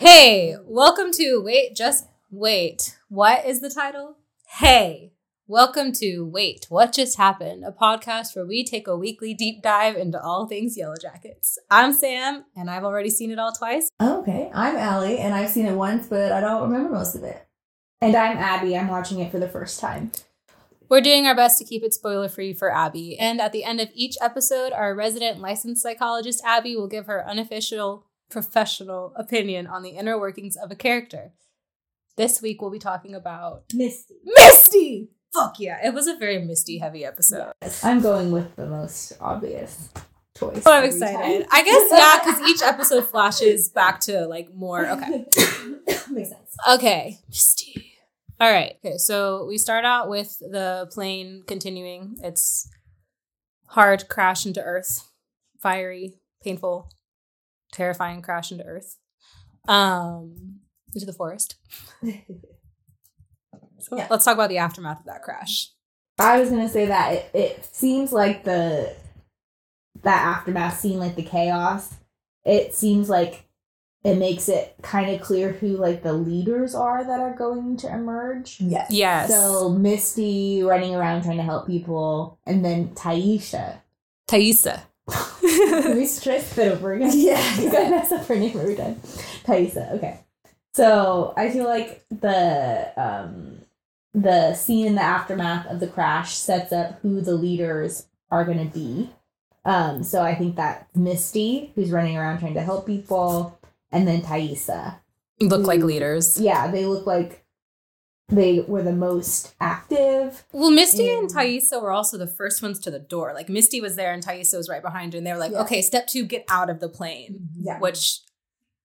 Hey, welcome to Wait, Just Wait. What is the title? Hey, welcome to Wait, What Just Happened, a podcast where we take a weekly deep dive into all things Yellowjackets. I'm Sam, and I've already seen it all twice. Okay, I'm Allie, and I've seen it once, but I don't remember most of it. And I'm Abi. I'm watching it for the first time. We're doing our best to keep it spoiler free for Abi. And at the end of each episode, our resident licensed psychologist, Abi, will give her unofficial professional opinion on the inner workings of a character. This week, we'll be talking about Misty. Misty! Fuck yeah. It was a very Misty heavy episode. I'm going with the most obvious choice. But I'm excited. time. I guess, yeah, because each episode flashes back to like more. Okay. Makes sense. Okay. Misty. All right. Okay. So we start out with the plane continuing. It's hard crash into Earth, fiery, painful, terrifying crash into Earth, um, into the forest. So Yeah. let's talk about the aftermath of that crash. I was gonna say that it, it seems like the that aftermath scene, like the chaos. It seems like it makes it kind of clear who like the leaders are that are going to emerge. Yes. Yes. So Misty running around trying to help people, and then Taisha. Taissa. Can we stress it over again? Yeah. You gotta mess up her name every time. Taissa. Okay. So I feel like the um the scene in the aftermath of the crash sets up who the leaders are gonna be. Um, so I think that Misty, who's running around trying to help people, and then Taissa. Look like leaders. Yeah, they look like they were the most active. Well, Misty and And- Taissa were also the first ones to the door. Like Misty was there and Taissa was right behind her, and they were like, Yeah. "Okay, step two, get out of the plane." Yeah. Which,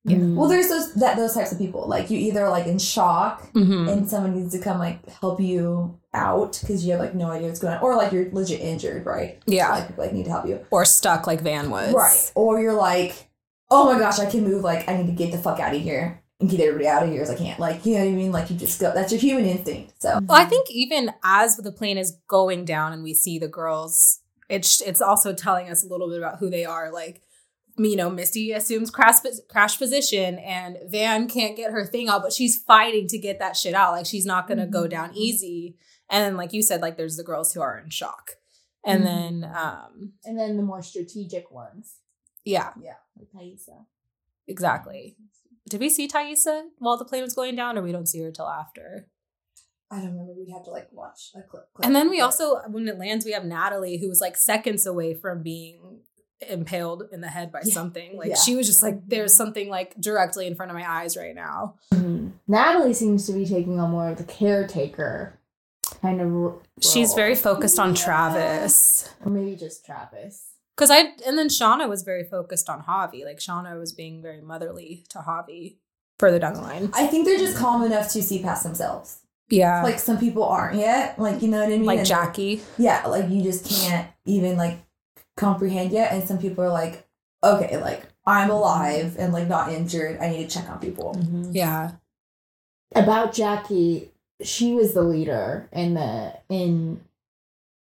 Yeah. Well, there's those that those types of people. Like you either like in shock Mhm. and someone needs to come like help you out because you have like no idea what's going on, or like you're legit injured, right? yeah, Like people like need to help you, or stuck like Van was. right? Or you're like, oh my gosh, I can move. Like I need to get the fuck out of here and get everybody out of here as I can. Like you know what I mean? Like you just go. That's your human instinct. So Well, I think even as the plane is going down and we see the girls, it's it's also telling us a little bit about who they are. Like, you know, Misty assumes crash crash position, and Van can't get her thing out, but she's fighting to get that shit out. Like, she's not gonna go Mhm. down easy. And then, like you said, like there's the girls who are in shock, and Mhm. then, um, And then the more strategic ones. Yeah. Yeah, Like Taissa. exactly. Did we see Taissa while the plane was going down, or we don't see her till after? I don't remember. We'd have to like watch a clip. clip And then we but- also, when it lands, we have Natalie, who was like seconds away from being impaled in the head by Yeah. something. Like Yeah. she was just like, there's something like directly in front of my eyes right now. Mm-hmm. Natalie seems to be taking on more of the caretaker kind of. ro- She's very focused on Yeah. Travis. or maybe just Travis. Cause I, and then Shauna was very focused on Javi. Like Shauna was being very motherly to Javi further down the line. I think they're just calm enough to see past themselves. Yeah. Like some people aren't yet. Like you know what I mean? like And- Jackie. Yeah, like you just can't even like comprehend yet. And some people are like, okay, like I'm alive and like not injured. I need to check on people. Yeah. About Jackie, she was the leader in the in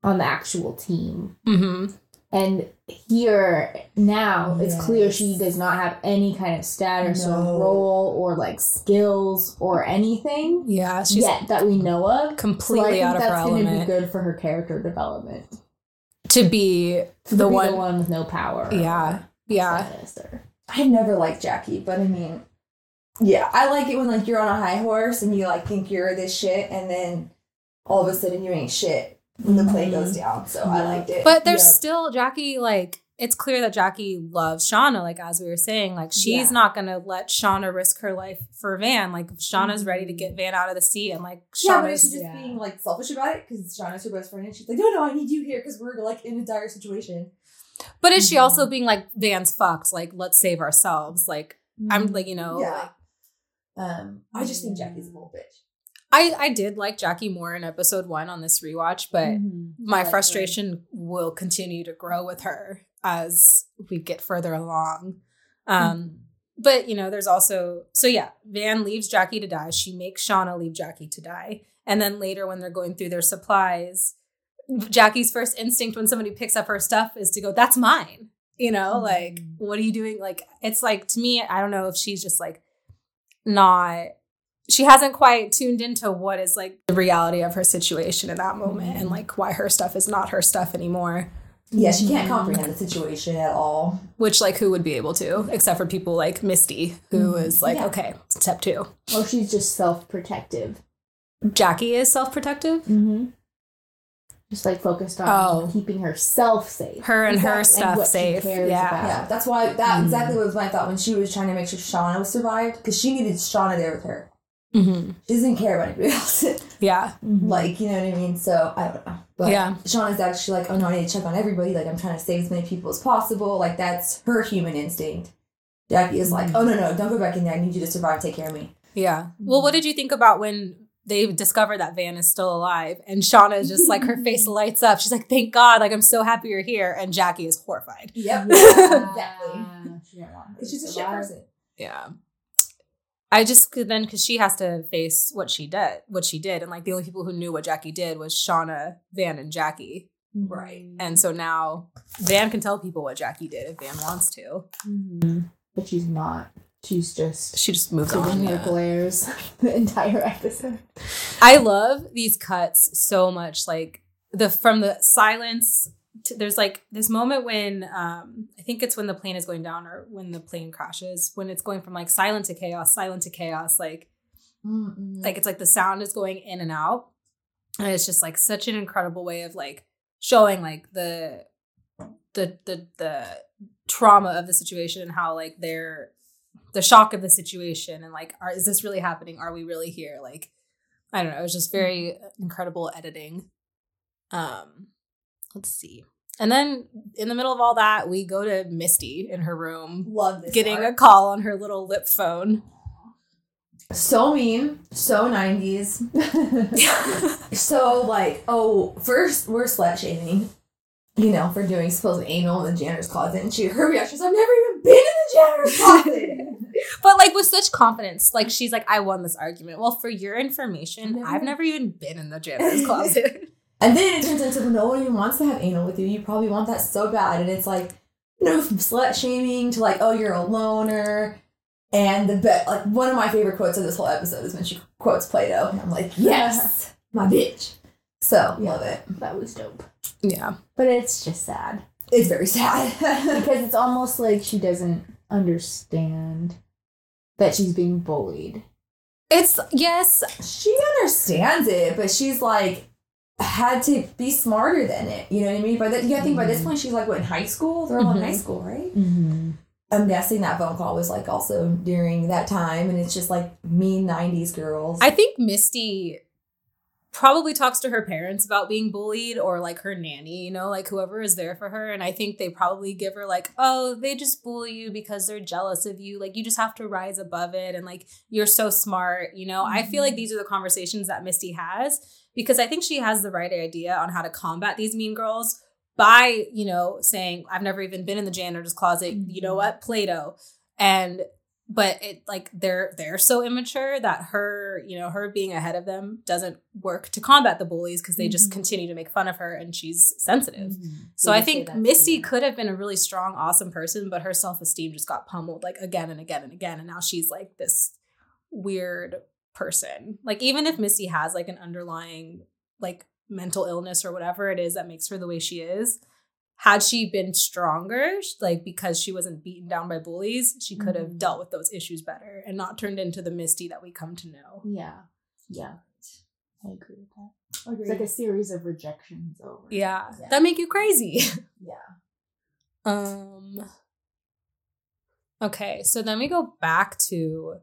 on the actual team, hmm and here now it's clear she does not have any kind of status No. or role or like skills or anything Yeah. She's yet that we know of. So I completely think out of her that's gonna be good for her character development. to be To the be one. the one with no power. Yeah. Yeah. or- I've never liked Jackie, but I mean, yeah, I like it when like you're on a high horse and you like think you're this shit, and then all of a sudden you ain't shit when the play goes down. So I Yeah. liked it. But there's Yep. still Jackie, like, it's clear that Jackie loves Shauna, like, as we were saying. Like, she's Yeah. not going to let Shauna risk her life for Van. Like, Shauna's ready to get Van out of the seat, and, like, yeah, but is she just Yeah. being like selfish about it because Shauna's her best friend and she's like, no, no, I need you here because we're like in a dire situation. But is she Mhm. also being like, Van's fucked? Like, let's save ourselves. Like, I'm like, you know, yeah. like, Um, I just think Jackie's a little bitch. I, I did like Jackie Moore in episode one on this rewatch, but Mhm. my like her. frustration will continue to grow with her as we get further along. Um, But you know, there's also so yeah, Van leaves Jackie to die. She makes Shauna leave Jackie to die, and then later when they're going through their supplies, Jackie's first instinct when somebody picks up her stuff is to go, "That's mine." You know, like Mhm. what are you doing? Like it's like to me, I don't know if she's just like not she hasn't quite tuned into what is like the reality of her situation in that moment and like why her stuff is not her stuff anymore. Yeah, she can't comprehend the situation at all. Which like who would be able to, except for people like Misty, who is like, Yeah. okay, step two. Or she's just self protective. Jackie is self-protective. Mm-hmm. Just like focused on Oh. keeping herself safe. Her and her Exactly. stuff what she safe. cares Yeah. about. Yeah, that's why that exactly was my thought when she was trying to make sure Shauna was survived because she needed Shauna there with her. Hmm She doesn't care about anybody else. Yeah. Mhm. like, you know what I mean? So I don't know. But Yeah. Shauna's actually like, oh no, I need to check on everybody. Like I'm trying to save as many people as possible. Like that's her human instinct. Jackie is like, oh no, no, don't go back in there. I need you to survive. Take care of me. Yeah. Well, what did you think about when they discover that Van is still alive and Shauna is just like her face lights up. She's like, thank God, like I'm so happy you're here. And Jackie is horrified. Yep. Yeah. exactly. She didn't want her She's a shit person. Yeah. I just could then because she has to face what she did, what she did, and like the only people who knew what Jackie did was Shauna, Van, and Jackie. Right. And so now Van can tell people what Jackie did if Van wants to. Mhm. But she's not. She's just She just moves on. her yeah. glares the entire episode. I love these cuts so much. Like the from the silence. To, there's like this moment when um I think it's when the plane is going down or when the plane crashes when it's going from like silent to chaos, silent to chaos. Like Mm-mm. like it's like the sound is going in and out and it's just like such an incredible way of like showing like the the the the trauma of the situation and how like they're the shock of the situation and like are is this really happening are we really here like i don't know it was just very incredible editing um let's see and then in the middle of all that we go to misty in her room love this. getting a call on her little lip phone so mean, so nineties. So like, oh, first we're slut shaming, you know, for doing supposed anal in the janitor's closet, and she her reaction is, "I've never even been in the janitor's closet." But like with such confidence, like she's like, I won this argument. Well, for your information, Never. I've never even been in the janitor's closet. And then it turns into no one even wants to have anal with you. You probably want that so bad, and it's like, you know, from slut shaming to like, oh, you're a loner. And the bet, like one of my favorite quotes of this whole episode is when she quotes Plato, and I'm like, yes, my bitch. So love it. That was dope. yeah. But it's just sad. It's very sad. Because it's almost like she doesn't understand that she's being bullied. It's yes. she understands it, but she's like had to be smarter than it. You know what I mean? By that, you gotta think by this point she's like what in high school? They're all in Mhm. high school, right? Mm-hmm. I'm guessing that phone call was like also during that time, and it's just like mean '90s girls. I think Misty probably talks to her parents about being bullied or like her nanny, you know, like whoever is there for her. And I think they probably give her like, oh, they just bully you because they're jealous of you. Like you just have to rise above it. And like you're so smart, you know. I feel like these are the conversations that Misty has because I think she has the right idea on how to combat these mean girls by, you know, saying, I've never even been in the janitor's closet. You know what? Plato. And but it like they're they're so immature that her you know her being ahead of them doesn't work to combat the bullies because they just Mhm. continue to make fun of her and she's sensitive Mm-hmm. so i think misty could have been a really strong awesome person but her self-esteem just got pummeled like again and again and again and now she's like this weird person like even if misty has like an underlying like mental illness or whatever it is that makes her the way she is had she been stronger like because she wasn't beaten down by bullies she could have Mhm. dealt with those issues better and not turned into the misty that we come to know Yeah. Yeah. I agree with that. It's like a series of rejections over. yeah, Yeah. that make you crazy yeah. um okay so then we go back to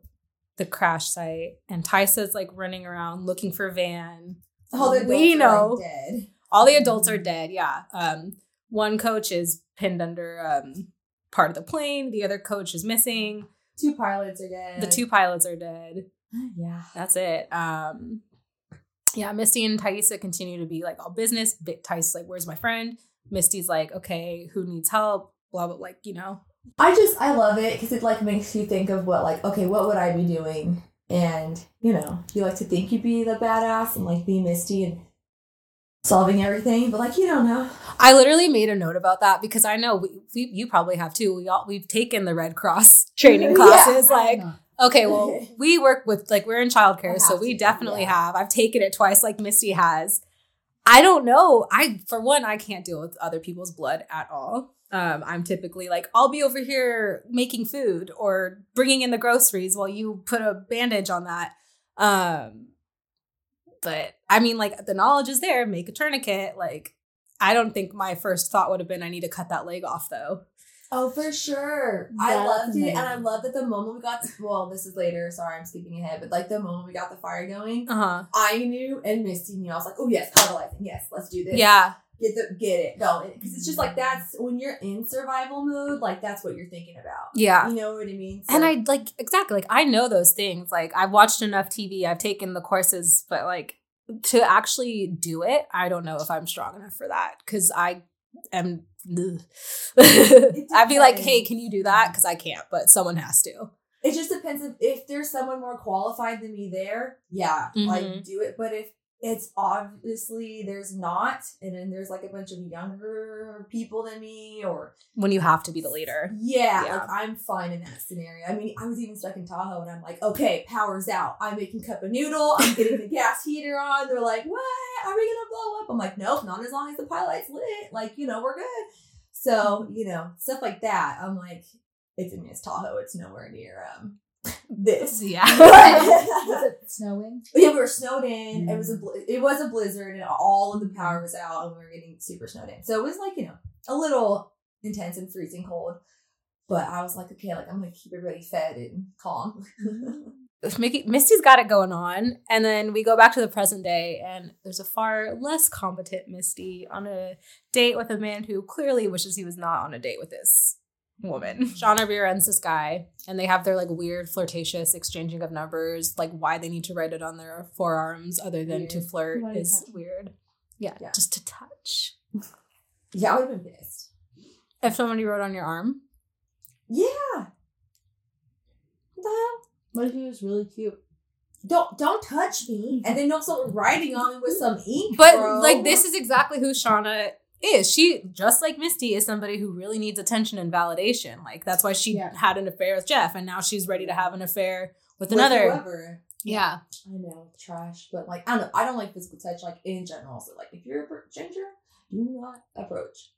the crash site and Taissa's like running around looking for van. All the We adults are, know. dead. all the adults are dead yeah. Um one coach is pinned under um part of the plane. The other coach is missing. Two pilots are dead. the two pilots are dead. Yeah. that's it. Um yeah misty and Taissa continue to be like all business. Taissa's like where's my friend? Misty's like okay who needs help? Blah blah like you know I just I love it because it like makes you think of what like okay what would I be doing and you know you like to think you'd be the badass and like be Misty and solving everything but like you don't know I literally made a note about that because I know we, we you probably have too. We all we've taken the Red Cross training Yeah. classes. Like, Okay, well, we work with like we're in childcare, so we to, definitely yeah. have. I've taken it twice, like Misty has. I don't know. I for one, I can't deal with other people's blood at all. Um, I'm typically like, I'll be over here making food or bringing in the groceries while you put a bandage on that. Um, but I mean, like the knowledge is there. Make a tourniquet. Like, I don't think my first thought would have been, I need to cut that leg off, though. Oh, for sure. I That's loved it. And I amazing. love that the moment we got, well, this is later. Sorry, I'm skipping ahead. But like the moment we got the fire going, Uh huh. I knew and Misty knew. I was like, oh, yes, catalyzing. Yes, let's do this. Yeah. Get the get it going. Because it's just like that's when you're in survival mode, like that's what you're thinking about. Yeah. You know what I mean? And I like exactly like I know those things. Like I've watched enough TV, I've taken the courses, but like to actually do it, I don't know if I'm strong enough for that because I am. I'd be like, hey, can you do that? Because I can't, but someone has to. It just depends if, if there's someone more qualified than me there, yeah, Mhm. like do it. But if it's obviously there's not, and then there's like a bunch of younger people than me, or When you have to be the leader. yeah, Yeah. like I'm fine in that scenario. I mean, I was even stuck in Tahoe, and I'm like, okay, power's out. I'm making cup of noodle. I'm getting the gas heater on. They're like, what? Are we gonna blow up? I'm like, nope, not as long as the pilot's lit. Like, you know, we're good. So, you know, stuff like that. I'm like, it's in Miss Tahoe. It's nowhere near um this. Yeah. Was it snowing? yeah, we were snowed in. It was a mm. bli- it was a blizzard, and all of the power was out, and we were getting super snowed in. So it was like you know a little intense and freezing cold. But I was like, okay, like I'm gonna keep everybody fed and calm. Mickey, Misty's got it going on. And then we go back to the present day, and there's a far less competent Misty on a date with a man who clearly wishes he was not on a date with this woman. Shauna befriends this guy, and they have their like weird flirtatious exchanging of numbers. Like why they need to write it on their forearms other than to flirt Why do is weird. Yeah, Yeah. just to touch. yeah, I would have been pissed. If somebody wrote on your arm, Yeah. What the hell? What if he was really cute? Don't don't touch me, and then don't start writing on me with some ink. But bro. like this is exactly who Shauna is. She just like Misty is somebody who really needs attention and validation. Like that's why she Yeah. had an affair with Jeff and now she's ready to have an affair with, With another. whoever. Yeah. I know, trash, but like I don't know. I don't like physical touch, like in general. So like, if you're a ginger, do not approach.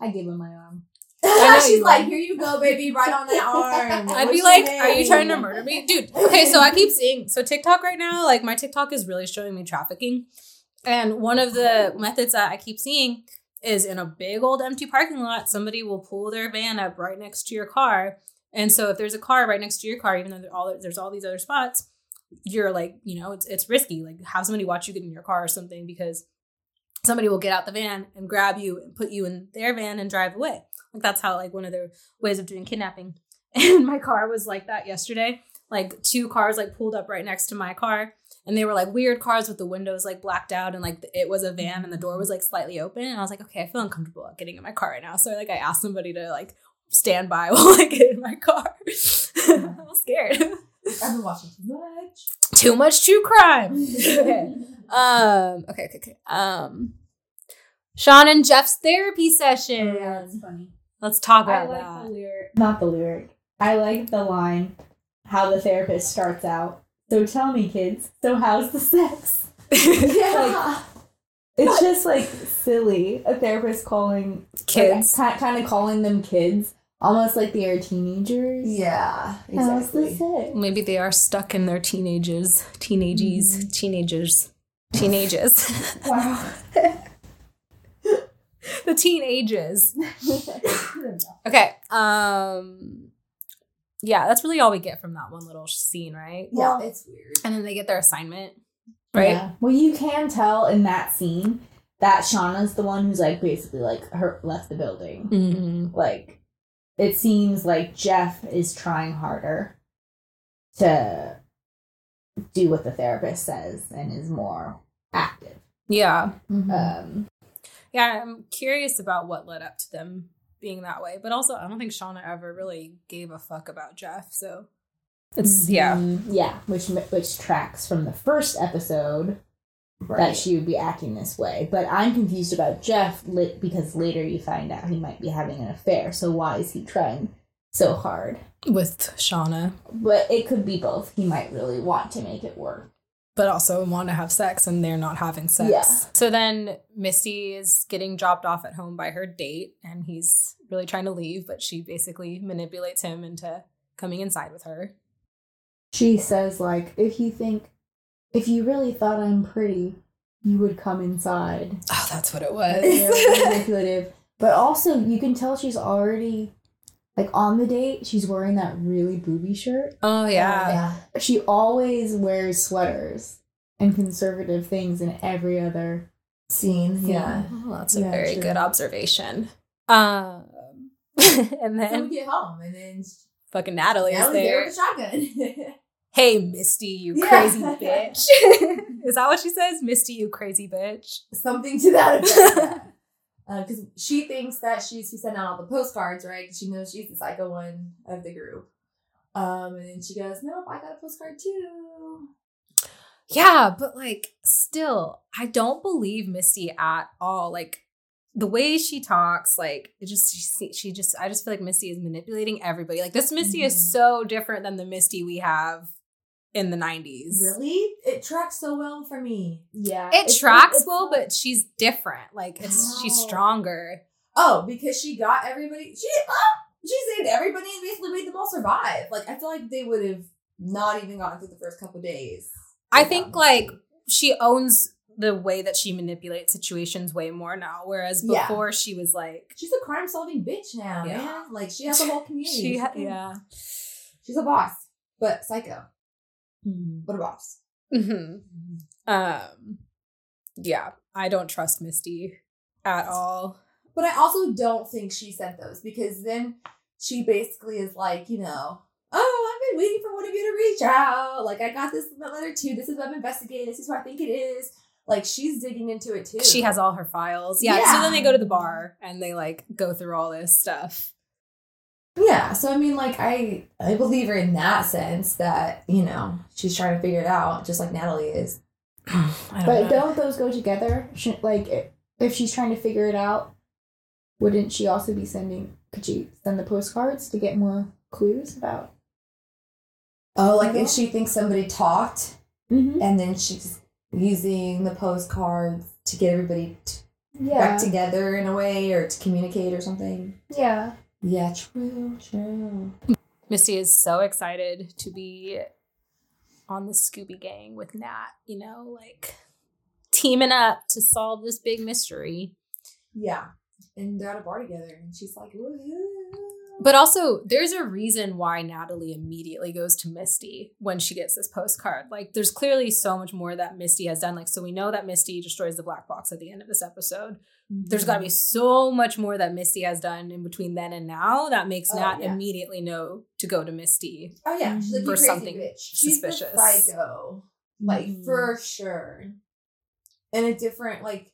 I gave him my arm. know She's you like, here you go, baby, right on that arm. I'd What's be your like, are you trying to murder me? Dude, okay, so I keep seeing so TikTok right now, like my TikTok is really showing me trafficking. And one of the methods that I keep seeing is in a big old empty parking lot, somebody will pull their van up right next to your car. And so if there's a car right next to your car, even though all there's all these other spots, you're like, you know, it's it's risky. Like have somebody watch you get in your car or something because somebody will get out the van and grab you and put you in their van and drive away. Like that's how like one of their ways of doing kidnapping. And my car was like that yesterday. Like two cars like pulled up right next to my car and they were like weird cars with the windows like blacked out and like it was a van and the door was like slightly open and I was like, okay, I feel uncomfortable getting in my car right now. So like I asked somebody to like stand by while I get in my car. I was scared. I've been watching too much. Too much true crime. okay. Um. Okay. Okay. Okay. Um. Sean and Jeff's therapy session. Yeah, that's funny. Let's talk I about like that. the lyric. Not the lyric. I like the line, how the therapist starts out. So tell me, kids. So how's the sex? Yeah. It's just like silly. A therapist calling Kids. like, kind of calling them kids, almost like they are teenagers. yeah, How's the exactly. sex? Maybe they are stuck in their teenagers, teenages, teenagers, teenagers, Wow. the teenagers. Okay. Um. Yeah, that's really all we get from that one little scene, right? Yeah, Well- it's weird. And then they get their assignment, right? Yeah. Well, you can tell in that scene that Shauna's the one who's like basically like her left the building. Mm-hmm. Like it seems like Jeff is trying harder to do what the therapist says and is more active. Yeah. Um, Yeah, I'm curious about what led up to them being that way, but also I don't think Shauna ever really gave a fuck about Jeff. So it's yeah, mm, yeah, which which tracks from the first episode Right. that she would be acting this way. But I'm confused about Jeff lit because later you find out he might be having an affair. So why is he trying so hard. with Shauna, But it could be both. He might really want to make it work. But also want to have sex and they're not having sex. Yeah. So then Misty is getting dropped off at home by her date and he's really trying to leave, but she basically manipulates him into coming inside with her. She says, like, if you think, if you really thought I'm pretty, you would come inside. Oh, that's what it was. Manipulative. But also, you can tell she's already, like, on the date, she's wearing that really booby shirt. oh yeah. yeah. She always wears sweaters and conservative things in every other. Scene. Yeah. Well, that's a Yeah, very true. good observation. Um and Then then we get home and then fucking Natalie is Natalie's there there. with shotgun. Hey Misty, you Yeah. crazy bitch. is that what she says? Misty, you crazy bitch. Something to that effect. Because she thinks that she's who sent out all the postcards, right? she knows she's the psycho one of the group. Um, and then she goes, "Nope, I got a postcard too." Yeah, but like still, I don't believe Misty at all. Like the way she talks, like it just she, she just I just feel like Misty is manipulating everybody. Like this Misty Mhm. is so different than the Misty we have in the 90s. Really, it tracks so well for me. Yeah. It tracks well, but she's different. Like it's she's stronger. Oh, because she got everybody. She oh, she saved everybody and basically made them all survive. Like I feel like they would have not even gotten through the first couple days. I think Misty. like she owns the way that she manipulates situations way more now. Whereas Yeah. before she was like she's a crime solving bitch now, Yeah. man. Like she has a whole community. she ha- yeah. she's a boss, but psycho, Mhm. but a boss. hmm Um yeah, I don't trust Misty at all. But I also don't think she sent those because then she basically is like, you know, oh, I've been waiting for one of you to reach out. Like, I got this letter too. This is what I'm investigating. This is what I think it is. Like, she's digging into it too. She has all her files. Yeah, So then they go to the bar and they like go through all this stuff. Yeah. So I mean, like, I I believe her in that sense that you know she's trying to figure it out, just like Natalie is. I don't But know. don't those go together? Should, like, if she's trying to figure it out, wouldn't she also be sending? Could she send the postcards to get more clues about? Oh, like if she thinks somebody talked, Mm-hmm. and then she's using the postcards to get everybody t- Yeah. back together in a way, or to communicate or something. Yeah. Yeah, true, true. Misty is so excited to be on the Scooby Gang with Nat, you know, like teaming up to solve this big mystery. Yeah. And they're at a bar together, and she's like, woohoo. But also, there's a reason why Natalie immediately goes to Misty when she gets this postcard. Like, there's clearly so much more that Misty has done. Like, so we know that Misty destroys the black box at the end of this episode. There's got to be so much more that Misty has done in between then and now that makes Oh, Nat yeah. immediately know to go to Misty. Oh yeah, she's like For crazy something bitch. She's suspicious. the psycho, like Mhm. for sure. And a different like,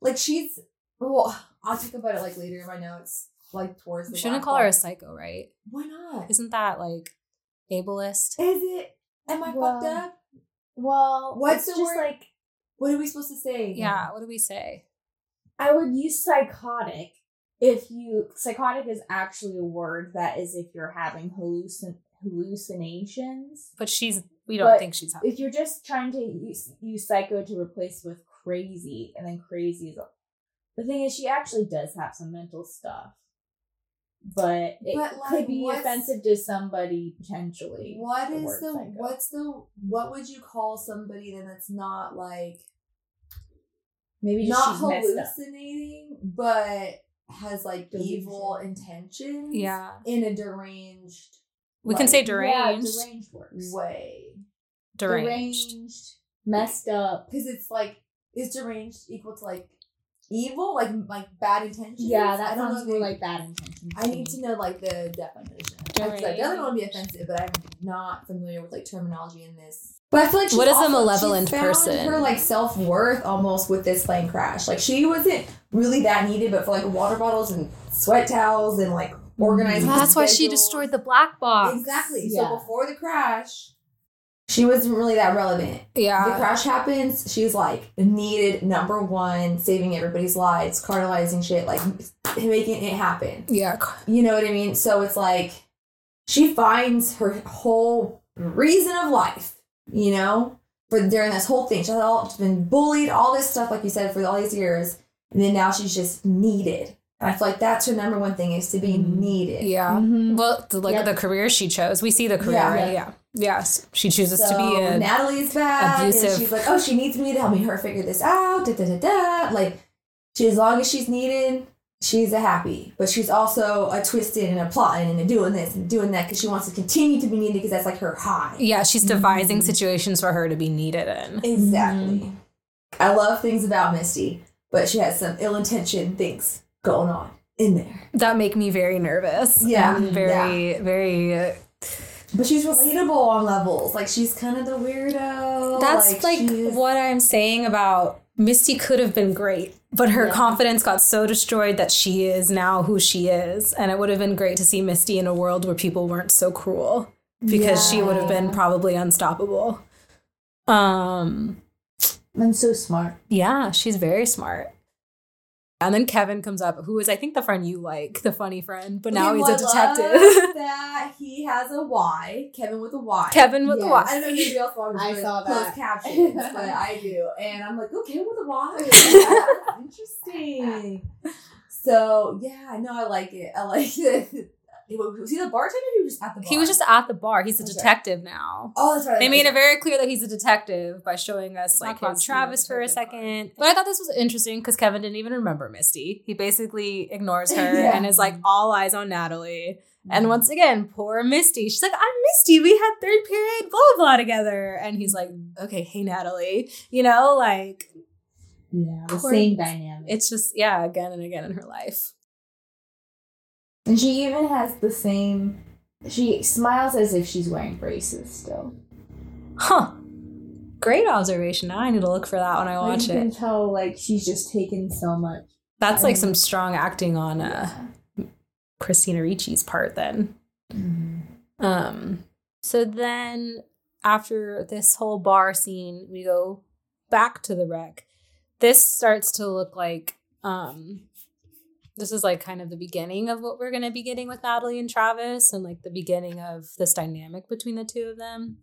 like she's. Well, I'll talk about it like later in my notes, like towards the. We shouldn't black call her a psycho, right? Why not? Isn't that like ableist? Is it? Am I Well, fucked up? Well, What's it's the just word? like What are we supposed to say? Yeah, what do we say? I would use psychotic if you psychotic is actually a word that is if you're having hallucin hallucinations. But she's, we don't But think she's having. If you're just trying to use, use psycho to replace with crazy, and then crazy is the thing is she actually does have some mental stuff, but it But, like, could be offensive to somebody potentially. What the is the psycho. what's the what would you call somebody then that's not like maybe just not she's messed up. hallucinating but has like Delusion. evil intentions Yeah. in a deranged We can like, say Yeah, deranged. deranged works. way deranged. messed up. because it's like is deranged equal to like evil like like bad intentions Yeah, I that don't sounds know more like bad intentions. I need to know like the definition. Because I don't want to be offensive, but I'm not familiar with like terminology in this. But I feel like she's What is a also- malevolent she's found person? Her like self worth almost with this plane crash. Like she wasn't really that needed, but for like water bottles and sweat towels and like organizing. Well, that's why she destroyed the black box. Exactly. Yeah. So before the crash, she wasn't really that relevant. Yeah. The crash happens. She's like needed number one, saving everybody's lives, carnalizing shit, like making it happen. Yeah. You know what I mean? So it's like she finds her whole reason of life, you know, for during this whole thing. She's all she's been bullied, all this stuff, like you said, for all these years. And then now she's just needed. And I feel like that's her number one thing is to be needed. Yeah. Mhm. Well, the, look Yep. at the career she chose. We see the career, Yeah. right? Yeah. Yes. She chooses So to be a. Natalie's back, abusive- and she's like, "Oh, she needs me to help me her figure this out." Da da da da. Like, she as long as she's needed, she's a happy. But she's also a twisted and a plotting and a doing this and doing that because she wants to continue to be needed because that's like her high. yeah, she's Mm-hmm. devising situations for her to be needed in. Exactly. I love things about Misty, but she has some ill-intentioned things going on in there. That make me very nervous. Yeah. And very, very. uh, But she's relatable on levels. Like she's kind of the weirdo. That's like, she's- what I'm saying about Misty could have been great, but her Yeah. confidence got so destroyed that she is now who she is. And it would have been great to see Misty in a world where people weren't so cruel because she would have been probably unstoppable. Um, And so smart. yeah, she's very smart. And then Kevin comes up, who is I think the friend you like, the funny friend, but now Okay, he's a well, I detective. love that he has a Y, Kevin with a Y. Kevin with the Yes. Y. I don't know if anybody else watches I saw closed that. captions, but I do. And I'm like, okay, with a Y. Interesting. So yeah, no, I like it. I like it. Was he the bartender? Or he was just at the bar. He was just at the bar. He's a That's right. detective now. Oh, that's right. They made it very clear that he's a detective by showing us It's like not his Travis for a Detective second. But I thought this was interesting because Kevin didn't even remember Misty. He basically ignores her Yeah. and is like all eyes on Natalie. And mm-hmm. once again, poor Misty. She's like, I'm Misty. We had third period, blah, blah, blah together. And he's like, mm-hmm. okay, hey, Natalie. You know, like, Yeah. The same dynamic. it's just, yeah, again and again in her life. And she even has the same. She smiles as if she's wearing braces still. Huh. Great observation. Now I need to look for that when I watch you can it. tell like she's just taken so much. That's like some strong acting on uh, Christina Ricci's part then. Mhm. Um, so then after this whole bar scene, we go back to the wreck. This starts to look like um this is like kind of the beginning of what we're gonna be getting with Natalie and Travis and like the beginning of this dynamic between the two of them.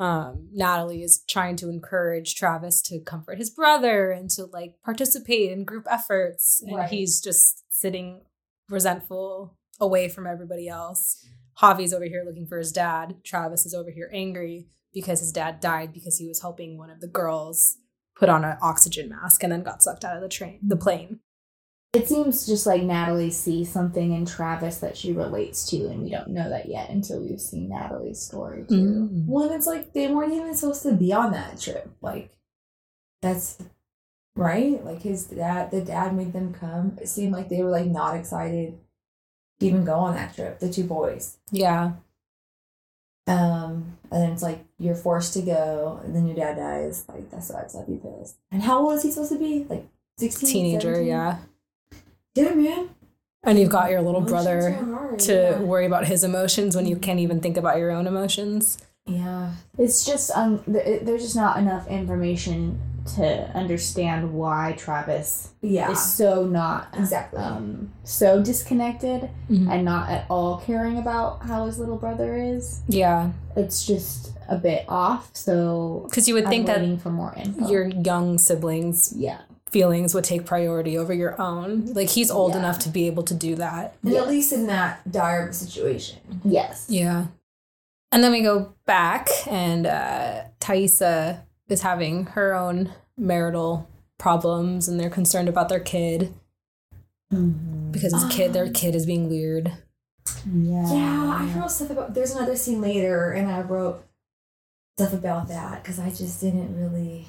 Um, Natalie is trying to encourage Travis to comfort his brother and to like participate in group efforts. And Right. he's just sitting resentful away from everybody else. Javi's over here looking for his dad. Travis is over here angry because his dad died because he was helping one of the girls put on an oxygen mask and then got sucked out of the train, the plane. It seems just like Natalie sees something in Travis that she relates to, and we don't know that yet until we've seen Natalie's story too. Well, and it's like they weren't even supposed to be on that trip. Like, that's right. Like his dad, the dad made them come. It seemed like they were like not excited to even go on that trip. The two boys. Yeah. Um, and then it's like you're forced to go, and then your dad dies. Like that sucks. I'd be pissed. And how old is he supposed to be? Like sixteen. Teenager, 17? yeah. Yeah, man. And you've got your little Emotions brother to yeah. worry about his emotions when you can't even think about your own emotions. Yeah. It's just um, th- there's just not enough information to understand why Travis Yeah. is so not Exactly. um so disconnected Mhm. and not at all caring about how his little brother is. Yeah. It's just a bit off. So Because you would I'm think that for more info. your young siblings' yeah. Feelings would take priority over your own. Like he's old Yeah. enough to be able to do that. and Yes. at least in that dire of a situation. Yes. Yeah. And then we go back, and uh, Taissa is having her own marital problems, and they're concerned about their kid because his kid, their kid, is being weird. Yeah. Yeah, I wrote stuff about. There's another scene later, and I wrote stuff about that because I just didn't really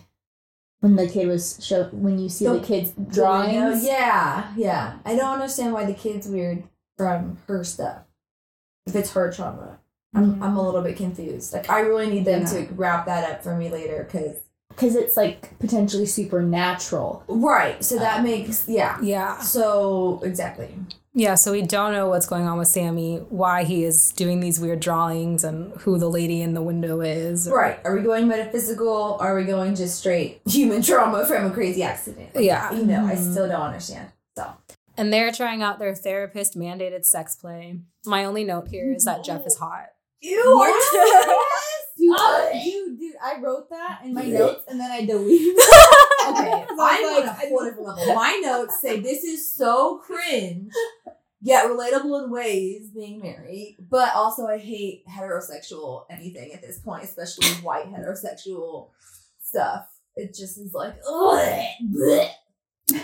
when the kid was show when you see the, The- kids You know, drawings. Yeah, yeah. I don't understand why the kid's weird from her stuff. If it's her trauma, I'm Yeah. I'm a little bit confused. Like I really need them Yeah. to wrap that up for me later, because because it's like potentially supernatural. right. So that Um, makes yeah. Yeah. So exactly. Yeah, so we don't know what's going on with Sammy, why he is doing these weird drawings, and who the lady in the window is. or- Right. Are we going metaphysical? Are we going just straight human trauma from a crazy accident? Like, Yeah. You know, I Mhm. still don't understand. So. And they're trying out their therapist mandated sex play. My only note here is that Jeff is hot. You are Dude, Oh. dude, dude, I wrote that in my notes and then I deleted Okay, I was I'm on a whole different level. My notes say this is so cringe, yet relatable in ways being married. But also, I hate heterosexual anything at this point, especially white heterosexual stuff. It just is like, ugh, bleh.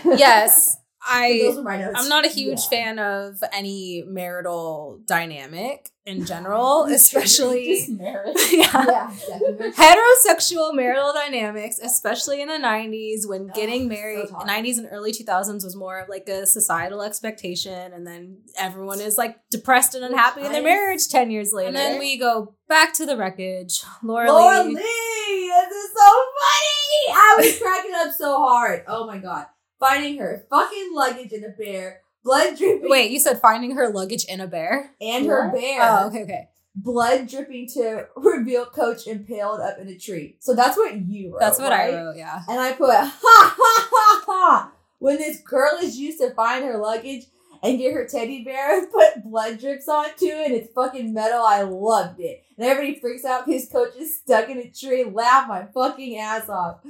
yes, So I those are my notes. I'm not a huge Yeah. fan of any marital dynamic in general, especially Just marriage. yeah. Yeah, heterosexual marital dynamics, especially in the 90s when Ugh, getting married, toxic. 90s and early 2000s was more of like a societal expectation. And then everyone is like depressed and unhappy in their I- marriage 10 years later. And then we go back to the wreckage. Laura, Laura Lee. Lee, this is so funny. I was cracking up so hard. Oh my god, finding her fucking luggage in a bear, blood dripping. Wait, you said finding her luggage in a bear? and her bear. Oh, okay, okay. blood dripping to reveal coach impaled up in a tree. So that's what you wrote. That's what right? I wrote, yeah. And I put ha ha ha ha when this girl is used to find her luggage and get her teddy bear and put blood drips onto it and it's fucking metal. I loved it. And everybody freaks out because coach is stuck in a tree. Laugh my fucking ass off.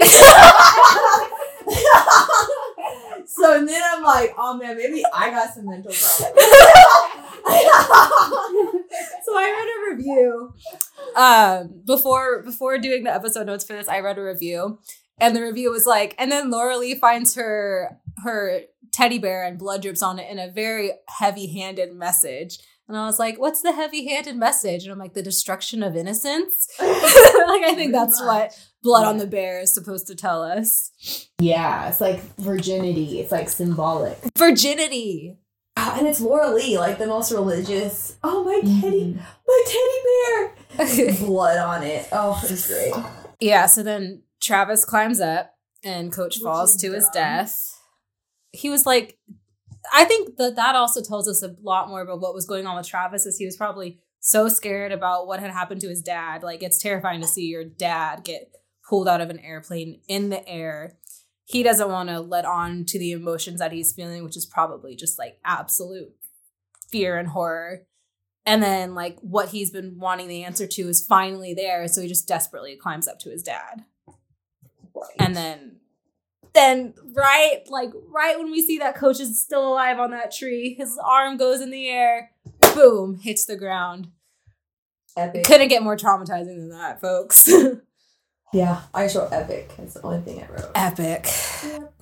so then I'm like, oh man, maybe I got some mental problems. so I read a review. um before before doing the episode notes for this i read a review and the review was like and then laura lee finds her her teddy bear and blood drips on it in a very heavy-handed message and i was like what's the heavy-handed message and i'm like the destruction of innocence like i think that's what blood on the bear is supposed to tell us Yeah, it's like virginity. It's like symbolic. virginity Oh, and it's Laura Lee, like the most religious. Oh my teddy, Mhm. my teddy bear. Blood on it. Oh, it's great. Yeah, so then Travis climbs up and Coach Which falls to his death. He was like, I think that that also tells us a lot more about what was going on with Travis, as he was probably so scared about what had happened to his dad. Like, it's terrifying to see your dad get pulled out of an airplane in the air. He doesn't want to let on to the emotions that he's feeling, which is probably just like absolute fear and horror. And then, like, what he's been wanting the answer to is finally there. So he just desperately climbs up to his dad. And then, then, right, like, right when we see that coach is still alive on that tree, his arm goes in the air, boom, hits the ground. Epic. Couldn't get more traumatizing than that, folks. Yeah, I just wrote epic. That's the only thing I wrote. Epic.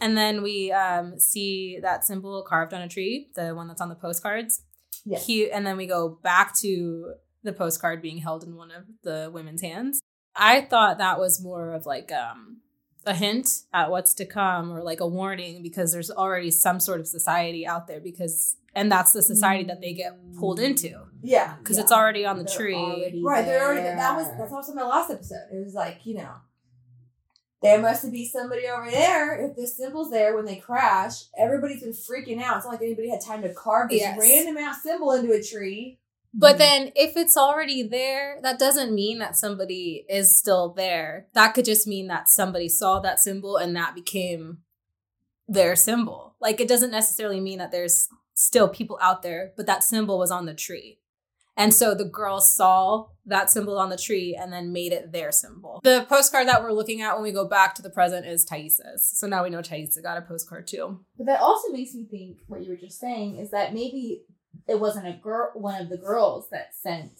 And then we um, see that symbol carved on a tree, the one that's on the postcards. Yes. He, and then we go back to the postcard being held in one of the women's hands. I thought that was more of like um, a hint at what's to come or like a warning because there's already some sort of society out there because and that's the society that they get pulled into Yeah. because Yeah. it's already on the They're tree. already Right. They're already that was there. that's also my last episode. It was like, you know, there must be somebody over there. If this symbol's there when they crash, everybody's been freaking out. It's not like anybody had time to carve this Yes. random ass symbol into a tree. But mm-hmm. then if it's already there, that doesn't mean that somebody is still there. That could just mean that somebody saw that symbol and that became their symbol. Like it doesn't necessarily mean that there's still people out there, but that symbol was on the tree. And so the girls saw that symbol on the tree and then made it their symbol. The postcard that we're looking at when we go back to the present is Taissa's. So now we know Taissa got a postcard too. But that also makes me think what you were just saying is that maybe it wasn't a girl, one of the girls that sent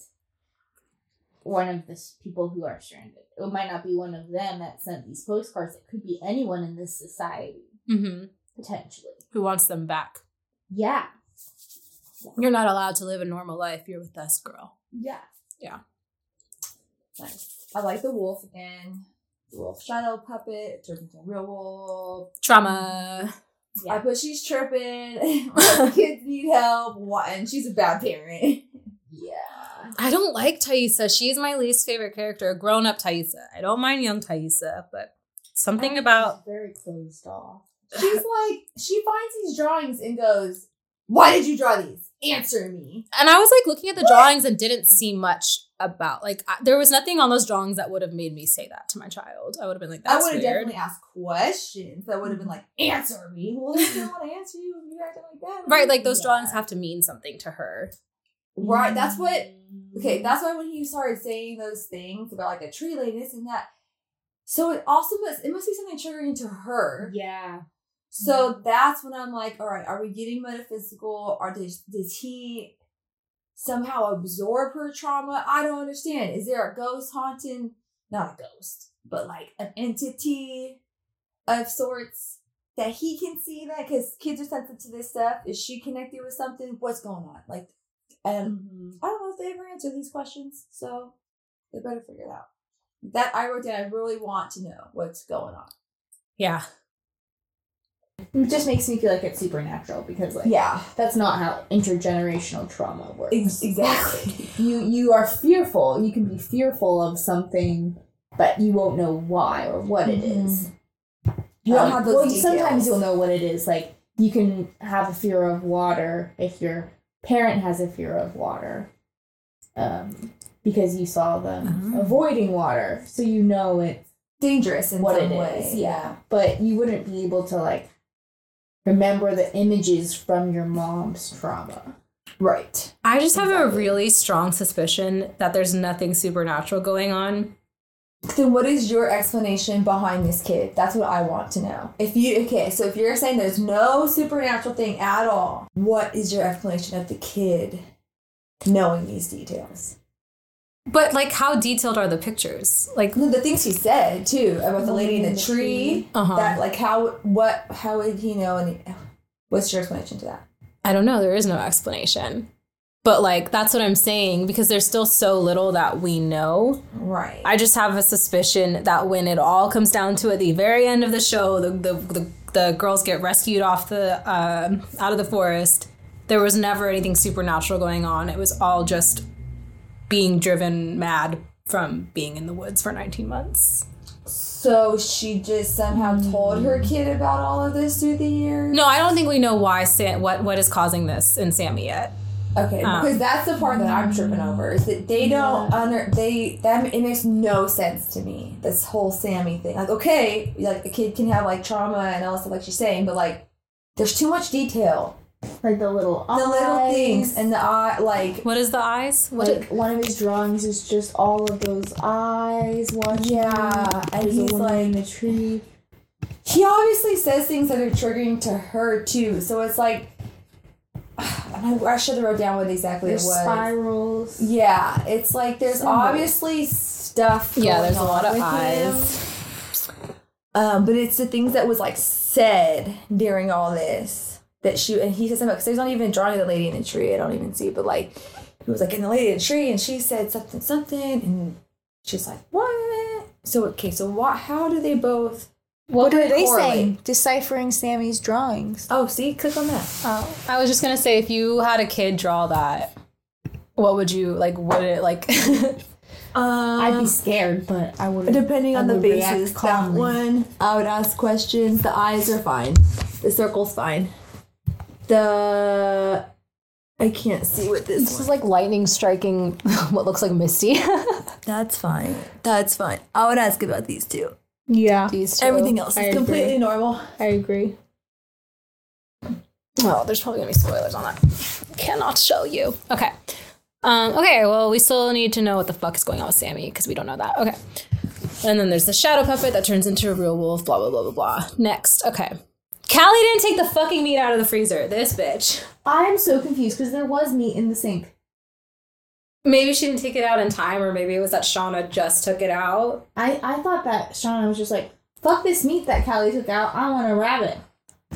one of the people who are stranded. It might not be one of them that sent these postcards. It could be anyone in this society Mm-hmm. potentially. Who wants them back? Yeah, You're not allowed to live a normal life. You're with us, girl. yeah. Nice. I like the wolf again. The wolf shadow puppet turns into a real wolf. Trauma. I put she's tripping. kids need help. And she's a bad parent. Yeah. I don't like Taissa. She's my least favorite character. Grown up Taissa. I don't mind young Taissa, but something about very closed off. She's like, she finds these drawings and goes, Why did you draw these? Answer me. And I was like looking at the drawings and didn't see much about like I, there was nothing on those drawings that would have made me say that to my child. I would have been like, I would have definitely asked questions. I would have been like, answer me. Well, I don't want to answer you if you're acting like that. Right, like those Yeah. drawings have to mean something to her. Right. That's what Okay, that's why when he started saying those things about like a tree lady, this and that. So it also must it must be something triggering to her. Yeah. So that's when I'm like, all right, are we getting metaphysical? Or does does he somehow absorb her trauma? I don't understand. Is there a ghost haunting? Not a ghost, but like an entity of sorts that he can see that because kids are sensitive to this stuff. Is she connected with something? What's going on? Like, and Mm-hmm. I don't know if they ever answer these questions, so they better figure it out. That I wrote down. I really want to know what's going on. Yeah. It just makes me feel like it's supernatural because like Yeah, that's not how intergenerational trauma works. ex- exactly. You you are fearful. You can be fearful of something, but you won't know why or what it is. You don't Um, have those well, details. sometimes you'll know what it is. Like you can have a fear of water if your parent has a fear of water, um, because you saw them Oh. avoiding water, so you know it's dangerous in what some it is. way. Yeah, but you wouldn't be able to like remember the images from your mom's trauma. Right. I just have a really strong suspicion that there's nothing supernatural going on. Then what is your explanation behind this kid? That's what I want to know. If you okay, so if you're saying there's no supernatural thing at all, what is your explanation of the kid knowing these details? But like how detailed are the pictures? Like the things he said too about the lady in the tree. uh-huh. That like how what how would he know? And what's your explanation to that? I don't know, there is no explanation. But like that's what I'm saying because there's still so little that we know. Right. I just have a suspicion that when it all comes down to it, the very end of the show, the the, the, the girls get rescued off the um out of the forest. There was never anything supernatural going on. It was all just being driven mad from being in the woods for 19 months. so she just somehow told her kid about all of this through the years. No, I don't think we know why Sam, what what is causing this in Sammy yet. Okay, Um, because that's the part that I'm tripping over is that they don't under they that it makes no sense to me. This whole Sammy thing, like okay, like a kid can have like trauma and all this stuff, like she's saying, but like there's too much detail. Like the little eyes. The little things and the eye, like What is the eyes? What like one of his drawings is just all of those eyes watching. Yeah, and There's he's woman in like- the tree. he obviously says things that are triggering to her too. So it's like I, I should have wrote down what exactly There's it was. spirals. Yeah, it's like there's Symbols. obviously stuff. Yeah, going there's a lot of eyes. him. Um, but it's the things that was like said during all this that she and he said something because there's not even a drawing of the lady in the tree. I don't even see, but like he was like in the lady in the tree, and she said something something, and she's like what? So okay, so what? How do they both? What, do are they correlate? saying? Deciphering Sammy's drawings. Oh, see, click on that. Oh, I was just gonna say, if you had a kid draw that, what would you like? Would it like? Um, I'd be scared, but I would. Depending on I the would react basis, that one I would ask questions. The eyes are fine. The circle's fine. The I can't see what this. this is like lightning striking what looks like Misty. That's fine. That's fine. I would ask about these two. Yeah, These two. Everything else I is agree. completely normal. I agree. Oh, there's probably gonna be spoilers on that. Cannot show you. Okay. Um, okay, well, we still need to know what the fuck is going on with Sammy because we don't know that. Okay. And then there's the shadow puppet that turns into a real wolf, blah, blah, blah, blah, blah. Next. Okay. Callie didn't take the fucking meat out of the freezer. This bitch. I'm so confused because there was meat in the sink. Maybe she didn't take it out in time, or maybe it was that Shauna just took it out. I I thought that Shauna was just like, "Fuck this meat that Callie took out. I want a rabbit."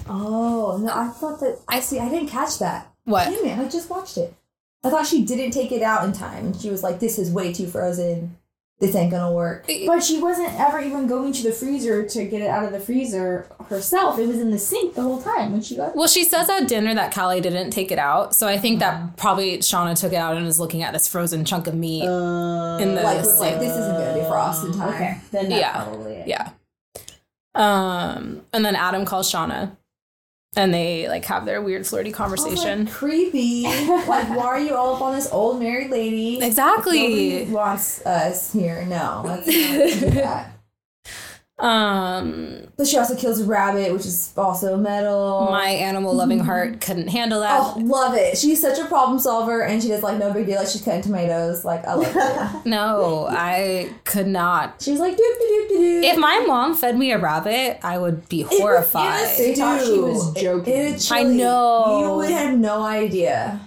Oh no! I thought that I see. I didn't catch that. What? Damn it! I just watched it. I thought she didn't take it out in time, and she was like, "This is way too frozen. This ain't gonna work." But she wasn't ever even going to the freezer to get it out of the freezer herself. It was in the sink the whole time when she got. Well, she says at dinner that Callie didn't take it out, so I think that probably Shauna took it out and is looking at this frozen chunk of meat in the Like, was like, this isn't gonna be frost in time. Okay, then that's Yeah. probably it. Yeah. Um, and then Adam calls Shauna. And they like have their weird flirty conversation. like, creepy. like, why are you all up on this old married lady? exactly. Nobody wants us here. No, let's not do that. Um, But she also kills a rabbit, which is also metal. my animal loving heart couldn't handle that. Oh, love it. She's such a problem solver and she does like no big deal. Like she's cutting tomatoes. Like I love it. No, I could not. She's like doop doop doop doop. If my mom fed me a rabbit, I would be It was horrified. innocent, They thought she was joking. It- it's I know. You would have no idea.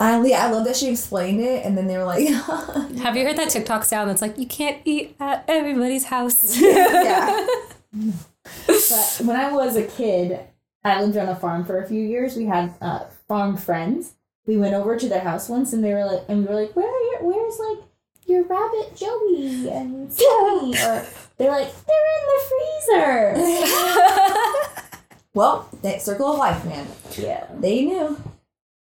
I, yeah, I love that she explained it and then they were like, Have you heard that TikTok sound that's like, you can't eat at everybody's house? yeah. But when I was a kid, I lived on a farm for a few years. We had uh, farm friends. We went over to their house once, and they were like, and we were like, "Where are your, where's like your rabbit Joey and Sammy?" or they're like, "They're in the freezer." Well, that circle of life, man. yeah. They knew.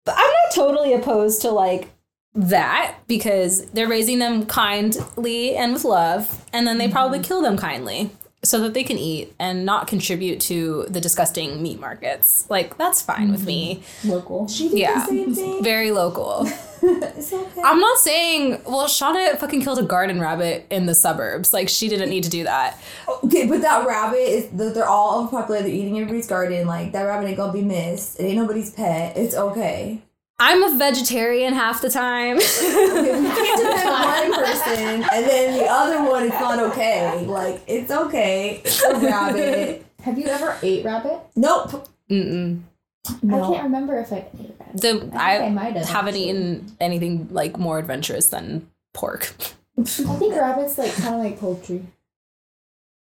But I'm not totally opposed to like that because they're raising them kindly and with love, and then they probably mm-hmm. kill them kindly so that they can eat and not contribute to the disgusting meat markets. Like that's fine with me. Mm-hmm. Local. She did Yeah. the same thing. Very local. it's okay. I'm not saying well, Shauna fucking killed a garden rabbit in the suburbs. Like she didn't need to do that. Oh, okay, but that rabbit is they're all overpopulated. They're eating everybody's garden. Like that rabbit ain't gonna be missed. It ain't nobody's pet. It's okay. I'm a vegetarian half the time. Okay, we can't depend one person and then the other one is not okay. Like it's okay. It's a rabbit. Have you ever ate rabbit? Nope. Mm-mm. I can't remember if I ate rabbit. The, I think I, I might have, haven't actually. eaten anything like more adventurous than pork. I think rabbit's like kind of like poultry,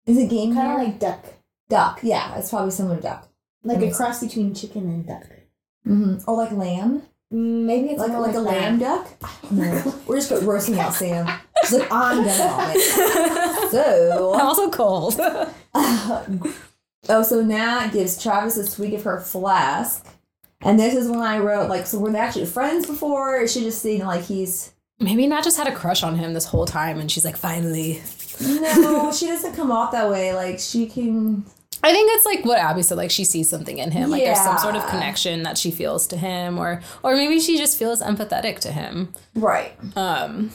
Is it game kind of like duck, duck? Yeah, it's probably similar to duck. like a cross between chicken and duck. Mm-hmm. Or like lamb. Maybe it's Like more like a that. lamb duck. No, we're just roasting out Sam. She's like I'm done on it. So I'm also cold. oh, so Nat gives Travis a swig of her flask. And this is when I wrote, like, so were they actually friends before? Or is she just seeing, like, he's. Maybe Nat just had a crush on him this whole time, and she's like, finally. No, she doesn't come off that way. Like, she can. I think it's like what Abi said, like she sees something in him, like there's some sort of connection that she feels to him, or or maybe she just feels empathetic to him. Right. Um,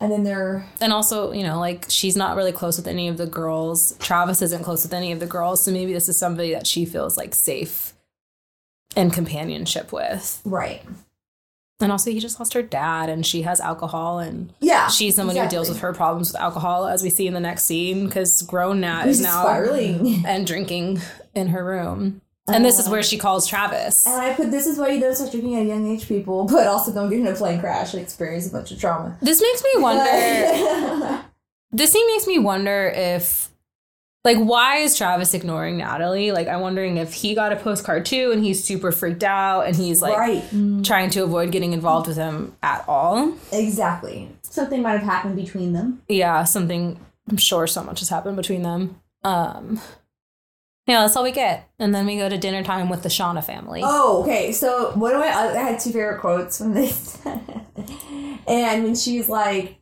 And then they're. and also, you know, like she's not really close with any of the girls. Travis isn't close with any of the girls, so maybe this is somebody that she feels like safe and companionship with. Right. And also, he just lost her dad, and she has alcohol, and Yeah. she's someone who deals with her problems with alcohol, as we see in the next scene, because grown Nat is now spiraling. and drinking in her room. And this is where she calls Travis. And I put this is why you don't start drinking at a young age, people, but also don't get in a plane crash and experience a bunch of trauma. This makes me wonder. this scene makes me wonder if, like, why is Travis ignoring Natalie? Like, I'm wondering if he got a postcard too, and he's super freaked out, and he's like right. trying to avoid getting involved with him at all. Exactly. Something might have happened between them. Yeah, something. I'm sure so much has happened between them. Um, yeah, that's all we get, and then we go to dinner time with the Shauna family. Oh, okay. So one of my I had two favorite quotes from this, and when she's like,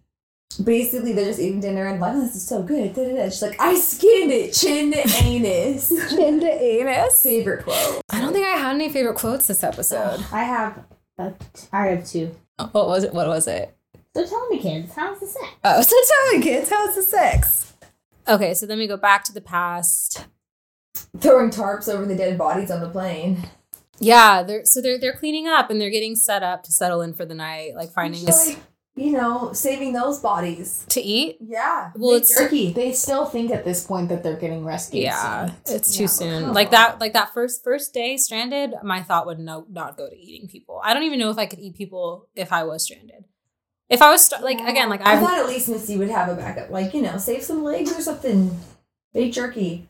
basically they're just eating dinner and like, oh, this is so good. Da, da, da. She's like, I skinned it, chin to anus. Into anus. Favorite quote. I don't think I had any favorite quotes this episode. I have, a, I have two. What was it? What was it? So tell me, kids, how's the sex? Oh, so tell me, kids, how's the sex? Okay, so then we go back to the past. Throwing tarps over the dead bodies on the plane. Yeah, they're so they're they're cleaning up and they're getting set up to settle in for the night, like finding So, us like, you know, saving those bodies. to eat. Yeah. Well, it's- jerky. They still think at this point that they're getting rescued. Yeah, soon. it's too Yeah, soon. come Like that, like that first first day stranded. My thought would no not go to eating people. I don't even know if I could eat people if I was stranded. If I was st- like again, like I I've thought at least Missy would have a backup. Like, you know, save some legs or something. Big jerky.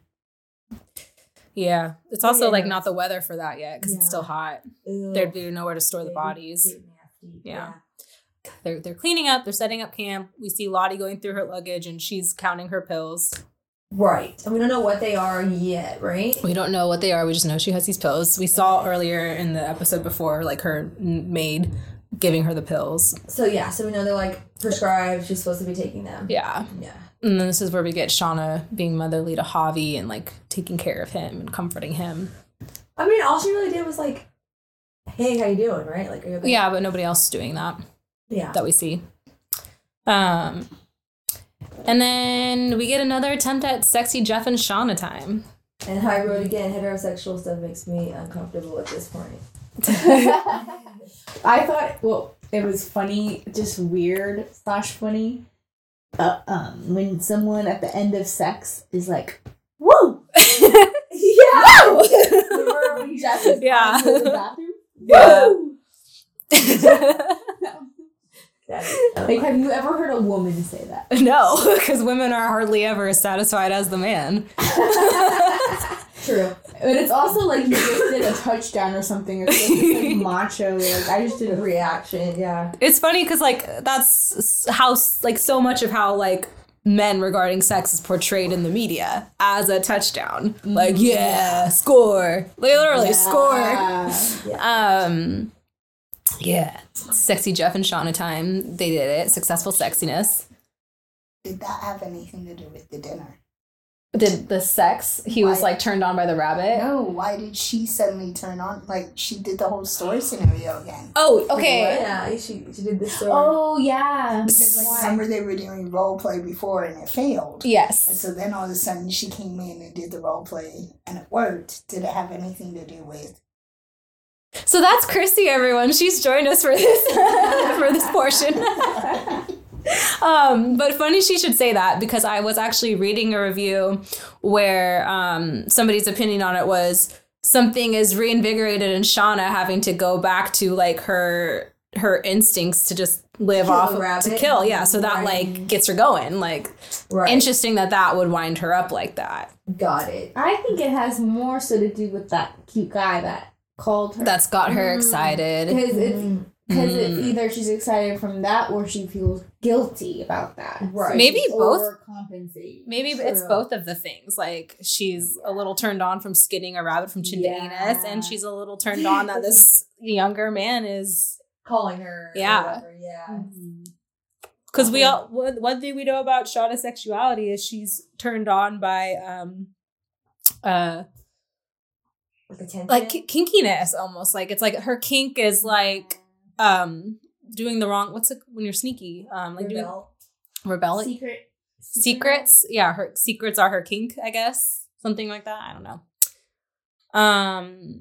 yeah. It's also Yeah. like not the weather for that yet because it's still hot. Ew. They're they know where to store the bodies. big. Yeah. They're they're cleaning up. They're setting up camp. We see Lottie going through her luggage and she's counting her pills. Right. And we don't know what they are yet, right? We don't know what they are. We just know she has these pills. We saw earlier in the episode before, like her maid giving her the pills. So yeah, so we know they're like prescribed. She's supposed to be taking them. Yeah. Yeah. And then this is where we get Shauna being motherly to Javi and like taking care of him and comforting him. I mean, all she really did was like, "Hey, how you doing?" Right? Like, are you okay? Yeah, but nobody else is doing that yeah. that we see. Um, and then we get another attempt at sexy Jeff and Shauna time. And High Road again, heterosexual stuff makes me uncomfortable at this point. I thought, well, it was funny, just weird slash funny. Uh, um, when someone at the end of sex is like, "Woo!" yeah. Remember when Jeff is Yeah. going the bathroom? Yeah. Woo! Like, have you ever heard a woman say that? no, because women are hardly ever as satisfied as the man. True. But it's also like you just did a touchdown or something. It's like, it's like macho. Like I just did a Reaction. Yeah. It's funny because like that's how like so much of how like men regarding sex is portrayed in the media as a touchdown. Like yeah, score, literally score. Yeah. Um, yeah, sexy Jeff and Shauna time. They did it. Successful sexiness. Did that have anything to do with the dinner? Did the sex? He was like turned on by the rabbit. No, why did she suddenly turn on? Like she did the whole story scenario again. Oh, okay. Yeah, she, she did this story. Oh yeah. Because like remember they were doing role play before and it failed. Yes. And Yes. so then all of a sudden she came in and did the role play and it worked. Did it have anything to do with? So that's Christy, everyone. She's joined us for this for this portion. um, but funny she should say that because I was actually reading a review where um, somebody's opinion on it was something is reinvigorated in Shauna having to go back to like her her instincts to just live Kill off a of, to kill. Yeah, so that Right. like gets her going. Like right. interesting that that would wind her up like that. Got it. I think it has more so to do with that cute guy that called her. That's got her Mm. excited. because it's Mm, because Mm. it's either she's excited from that or she feels guilty about that. Right. Maybe she's both. Overcompensating. Maybe it's both of the things. Like she's a little turned on from skinning a rabbit from chin to anus, and she's a little turned on that this younger man is. Calling her. or Yeah. whatever, Yeah. Mhm. Because we all one, one thing we know about Shauna's sexuality is she's turned on by um, uh, With attention. like ki- kinkiness almost. Like it's like her kink is like um doing the wrong. What's it when you're sneaky? Um, like doing Rebel. rebelling. Secret secrets yeah her secrets are her kink i guess something like that i don't know um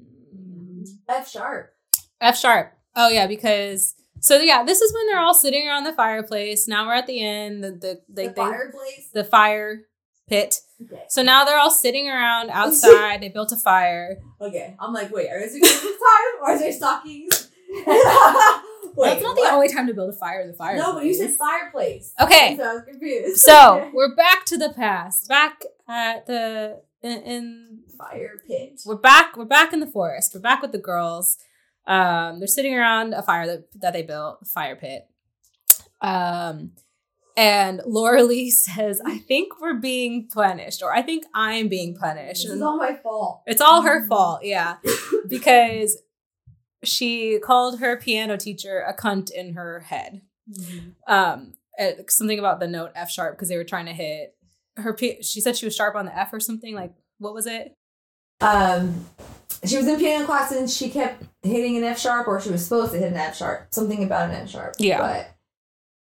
F sharp. f sharp oh yeah because so yeah this is when they're all sitting around the fireplace now we're at the end the the they, the they- fireplace. the fire pit Okay. so now they're all sitting around outside they built a fire Okay. I'm like, wait, are a Christmas time or is there stockings? wait, that's not the only time to build a fire the fire No, but you said fireplace. Okay. So I was confused. so we're back to the past back at the in, in fire pit. we're back we're back in the forest we're back with the girls um they're sitting around a fire that, that they built fire pit um and Laura Lee says, I think we're being punished, or I think I'm being punished. It's all my fault. it's all her fault, yeah. Because she called her piano teacher a cunt in her head. Um, uh, something about the note F sharp because they were trying to hit her. P- she said she was sharp on the F or something. Like, what was it? Um, she was in piano class and she kept hitting an F sharp, or she was supposed to hit an F sharp. Something about an F sharp. Yeah. But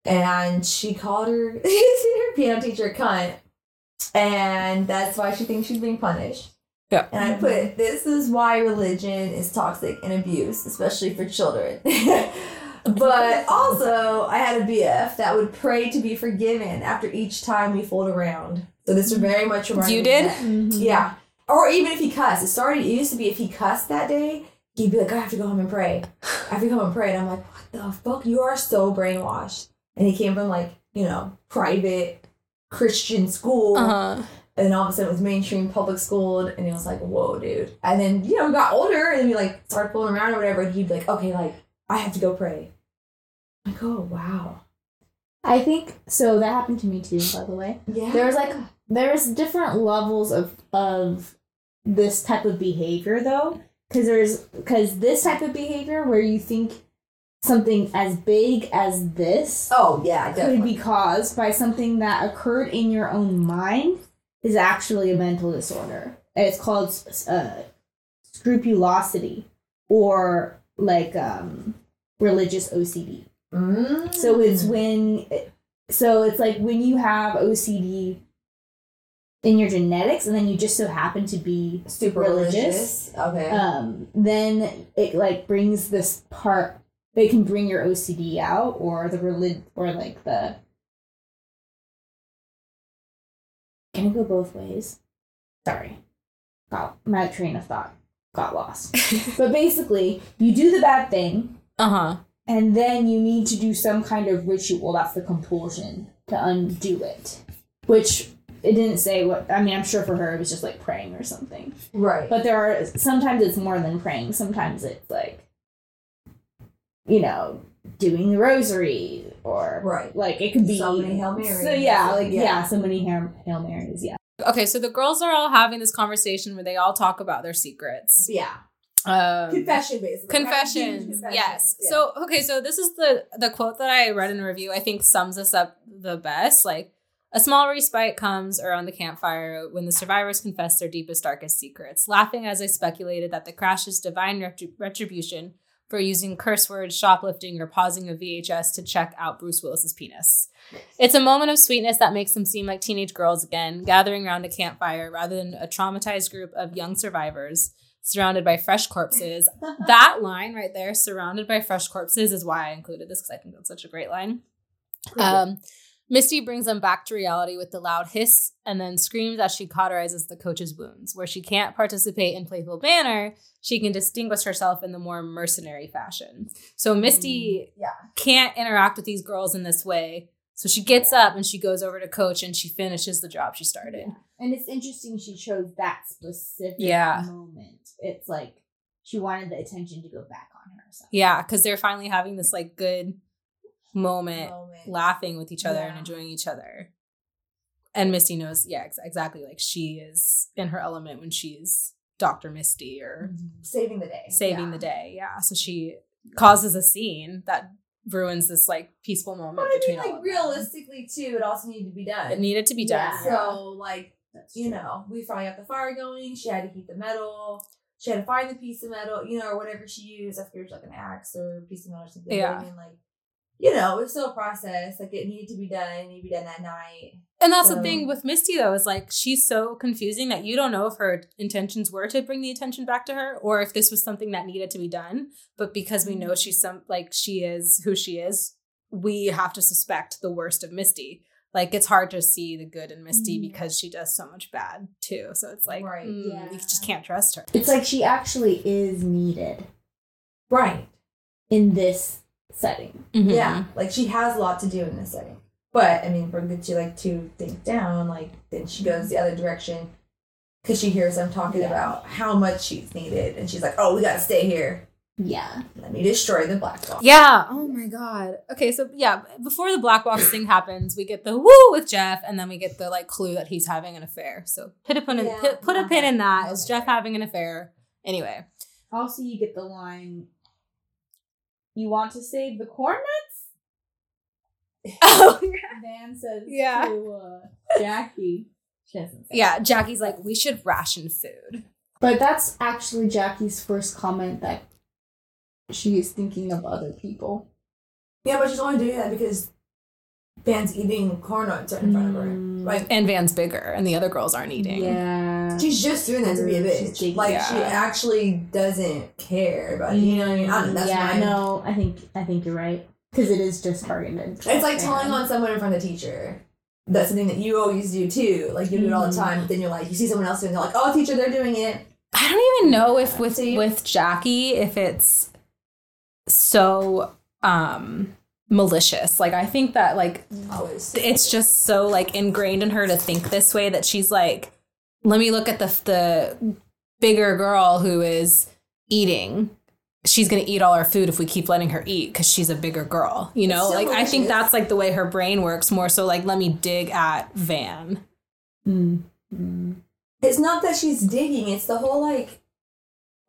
and she called her her piano teacher a cunt, and that's why she thinks she's being punished. Yeah. And I put this is why religion is toxic and abuse, especially for children. but also, I had a BF that would pray to be forgiven after each time we fooled around. So this is very much remind You did? of that. Mm-hmm. Yeah. Or even if he cussed. It started, it used to be if he cussed that day, he'd be like, I have to go home and pray. I have to go home and pray. And I'm like, what the fuck? You are so brainwashed. And he came from like, you know, private Christian school. Uh huh. And all of a sudden it was mainstream public school. And he was like, whoa, dude. And then, you know, we got older and we like started fooling around or whatever. And he'd be like, okay, like, I have to go pray. I'm like, oh, wow. I think so. That happened to me too, by the way. Yeah. There was like there's different levels of of this type of behavior though, because there's because this type of behavior where you think something as big as this Oh, yeah, could be caused by something that occurred in your own mind is actually a mental disorder. And It's called uh, scrupulosity or like um religious OCD. Mm. So it's when so it's like when you have OCD in your genetics and then you just so happen to be super religious. religious. Okay. um then it like brings this part they can bring your OCD out or the relig or like the can it go both ways? Sorry. Got my train of thought got lost. but basically, you do the bad thing Uh huh. and then you need to do some kind of ritual that's the compulsion to undo it. Which it didn't say what I mean, I'm sure for her it was just like praying or something. right. But there are sometimes it's more than praying. Sometimes it's like, you know, doing the rosary or Right. like it could be So many Hail Marys. So yeah, like yeah, Yeah. so many Hail, Hail Marys. Yeah. Okay, so the girls are all having this conversation where they all talk about their secrets. yeah. Um, Confession, basically. confessions Confession. yes Yeah. so okay so this is the the quote that i read in a review i think sums us up the best like a small respite comes around the campfire when the survivors confess their deepest darkest secrets laughing as i speculated that the crash is divine retrib- retribution for using curse words shoplifting or pausing a vhs to check out bruce willis's penis. It's a moment of sweetness that makes them seem like teenage girls again gathering around a campfire rather than a traumatized group of young survivors surrounded by fresh corpses. That line right there, surrounded by fresh corpses, is why I included this because I think that's such a great line. Um, Misty brings them back to reality with the loud hiss and then screams as she cauterizes the coach's wounds. Where she can't participate in playful banner, she can distinguish herself in the more mercenary fashion. So Misty mm. Yeah. can't interact with these girls in this way. So she gets up and she goes over to coach and she finishes the job she started. And it's interesting she chose that specific Yeah. moment. It's like she wanted the attention to go back on her. So. Yeah, because they're finally having this like good moment Moment. laughing with each other and enjoying each other. And Misty knows, yeah, ex- exactly. Like she is in her element when she's Dr. Misty or mm-hmm. Saving the day. saving Yeah. the day. Yeah. So she causes a scene that ruins this like peaceful moment But I mean, between all like of them. realistically too, it also needed to be done. It needed to be done. Yeah. So like you know, we finally got the fire going. She had to heat the metal. She had to find the piece of metal, you know, or whatever she used. I figured it was like an axe or a piece of metal or something. Yeah. I mean, like, you know, it was still a process. Like it needed to be done. It needed to be done that night. And that's the thing with Misty though, is like she's so confusing that you don't know if her intentions were to bring the attention back to her or if this was something that needed to be done. But because we know she's some like she is who she is, we have to suspect the worst of Misty. Like it's hard to see the good in Misty Mhm. because she does so much bad too. So it's like Right, mm, yeah. you just can't trust her. It's like she actually is needed Right. in this setting. Mm-hmm. Yeah. Like she has a lot to do in this setting. But I mean, for get you like two things down, like then she goes the other direction because she hears them talking Yeah. about how much she's needed, and she's like, "Oh, we gotta stay here. Yeah. Let me destroy the black box." Yeah. Oh my god. Okay, so yeah, before the black box thing happens, we get the woo with Jeff, and then we get the like clue that he's having an affair. So put a pin in, Yeah, put, put a pin in that. Jeff having an affair? Anyway. Also, you get the line, "You want to save the corn nuts?" Oh Van says Yeah. to uh, Jackie. She doesn't say yeah. Jackie's like, we should ration food. But that's actually Jackie's first comment that she is thinking of other people. Yeah, but she's only doing that because Van's eating corn nuts right in front of her. Like And Van's bigger, and the other girls aren't eating. Yeah. she's just doing that to be a She's bitch. Like yeah. she actually doesn't care about it. You know what I mean? I that's yeah, my. no, I think I think you're right because it is just targeted. It's like telling on someone in front of the teacher. That's something that you always do too. Like you do it all the Mhm. time, but then you're like, you see someone else doing it, you're like, oh, teacher, they're doing it. I don't even know if with See? with Jackie if it's so um malicious. Like I think that like Always. it's just so like ingrained in her to think this way that she's like let me look at the the bigger girl who is eating she's going to eat all our food if we keep letting her eat cuz she's a bigger girl you know so like i think that's like the way her brain works more so like let me dig at van Mm. Mm. It's not that she's digging. It's the whole like,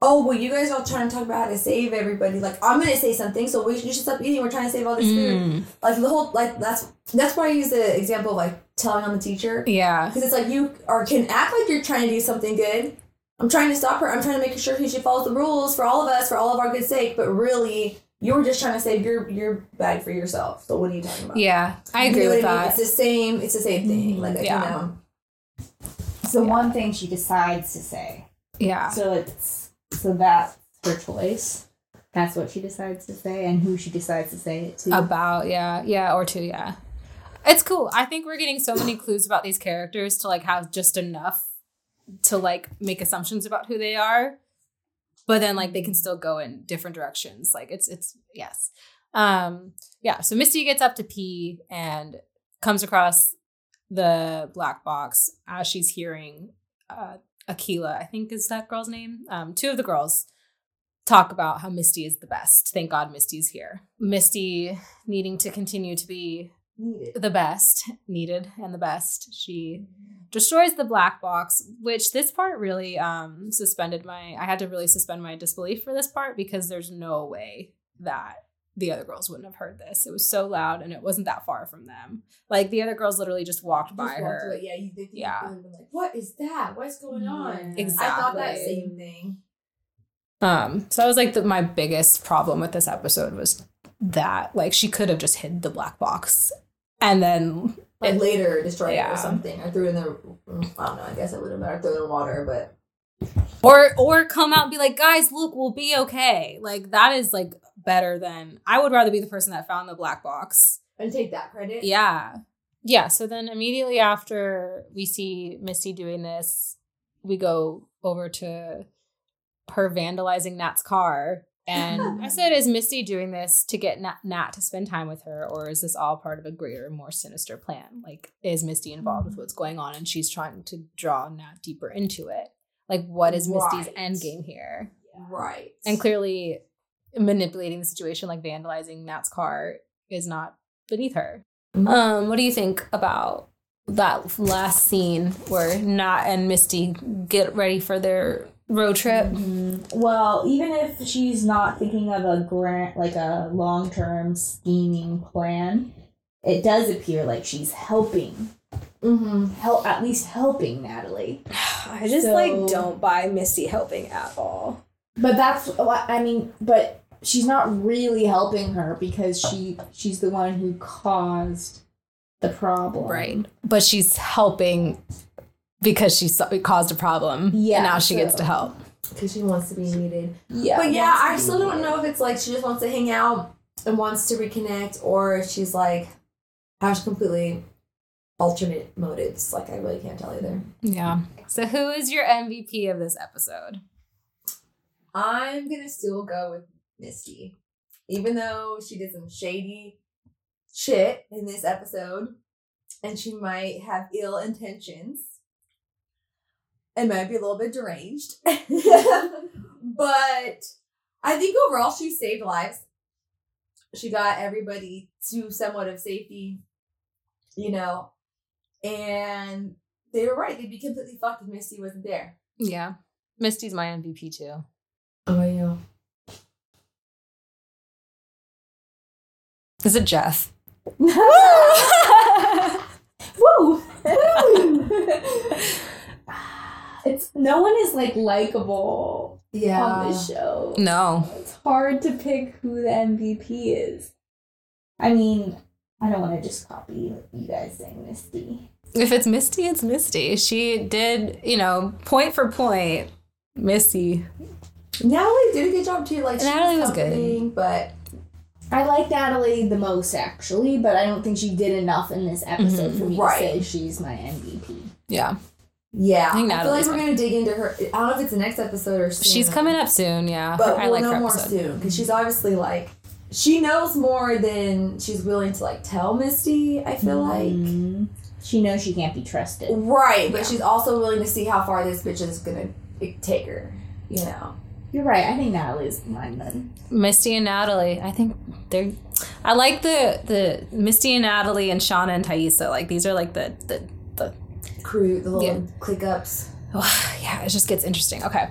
oh well, you guys are all trying to talk about how to save everybody. Like I'm gonna say something, so we, you should stop eating. We're trying to save all this food. Mm, Like the whole like that's that's why I use the example of like telling on the teacher yeah because it's like you are can act like you're trying to do something good, I'm trying to stop her. I'm trying to make sure she follows the rules for all of us, for all of our good sake. But really, you're just trying to save your your bag for yourself. So what are you talking about? Yeah, I You agree know with I mean? that. It's the same. It's the same thing. Like Yeah. you know. So one thing she decides to say. Yeah. So it's so that's her choice. That's what she decides to say, and who she decides to say it to. About, yeah, yeah, or to, yeah. It's cool. I think we're getting so many clues about these characters to like have just enough to like make assumptions about who they are. But then like they can still go in different directions. Like it's it's yes. Um yeah, so Misty gets up to pee and comes across the black box as she's hearing uh Akilah, I think is that girl's name. Um two of the girls talk about how Misty is the best. Thank God Misty's here. Misty needing to continue to be Needed. the best, needed and the best. She destroys the black box, which this part really um suspended my I had to really suspend my disbelief for this part because there's no way that the other girls wouldn't have heard this. It was so loud and it wasn't that far from them. Like the other girls literally just walked by walked her. away. Yeah, you think Yeah. you would have been like, what is that? What's going on? Exactly. I thought that same thing. Um, so I was like the, my biggest problem with this episode was that like she could have just hid the black box and then Like it- later destroyed it or something. I threw it in the I don't know, I guess I would have better throw it in water, but or or come out and be like, guys, look, we'll be okay. Like that is like better than I would rather be the person that found the black box. and take that credit. Yeah. Yeah. So then immediately after we see Misty doing this, we go over to her vandalizing Nat's car. And I said, is Misty doing this to get Nat, Nat to spend time with her, or is this all part of a greater, more sinister plan? Like, is Misty involved hmm. with what's going on and she's trying to draw Nat deeper into it? Like, what is Misty's Right. end game here? Right. And clearly, manipulating the situation, like vandalizing Nat's car, is not beneath her. Um, what do you think about that last scene where Nat and Misty get ready for their road trip? Mhm. Well, even if she's not thinking of a grant, like a long term scheming plan, it does appear like she's helping, Mm-hmm. help at least helping Natalie. I just So- like don't buy Misty helping at all. But that's what I mean. But she's not really helping her because she she's the one who caused the problem. Right. But she's helping because she saw- caused a problem. Yeah, And now she gets to help. Because she wants to be needed. Yeah. But yeah, I still don't know if it's like she just wants to hang out and wants to reconnect, or she's like has completely alternate motives. Like I really can't tell either. Yeah. So who is your MVP of this episode? I'm gonna still go with Misty, even though she did some shady shit in this episode, and she might have ill intentions. And might be a little bit deranged. but I think overall she saved lives. She got everybody to somewhat of safety, you know, and they were right. They'd be completely fucked if Misty wasn't there. Yeah. Misty's my MVP too. Oh, yeah. Is it Jeff? Woo! it's no one is like likable Yeah. on this show. No. It's hard to pick who the MVP is. I mean, I don't want to just copy you guys saying Misty. If it's Misty, it's Misty. She did, you know, point for point, Misty. Natalie did a good job too. Like Natalie was good. but I like Natalie the most actually, but I don't think she did enough in this episode for me Right. to say she's my MVP. Yeah. yeah, I think I, feel like we're gonna dig into her. I don't know if it's the next episode or soon. She's coming up soon, yeah. but I we'll like know her more episode. soon because she's obviously like she knows more than she's willing to like tell Misty. I feel like Mhm. she knows she can't be trusted. right, but Yeah. she's also willing to see how far this bitch is gonna take her. You know, You're right. I think Natalie's mine then. Misty and Natalie. I think they're I like the the Misty and Natalie and Shauna and Taissa. Like these are like the the the crew, the little Yeah. click ups. Oh, yeah, it just gets interesting. Okay.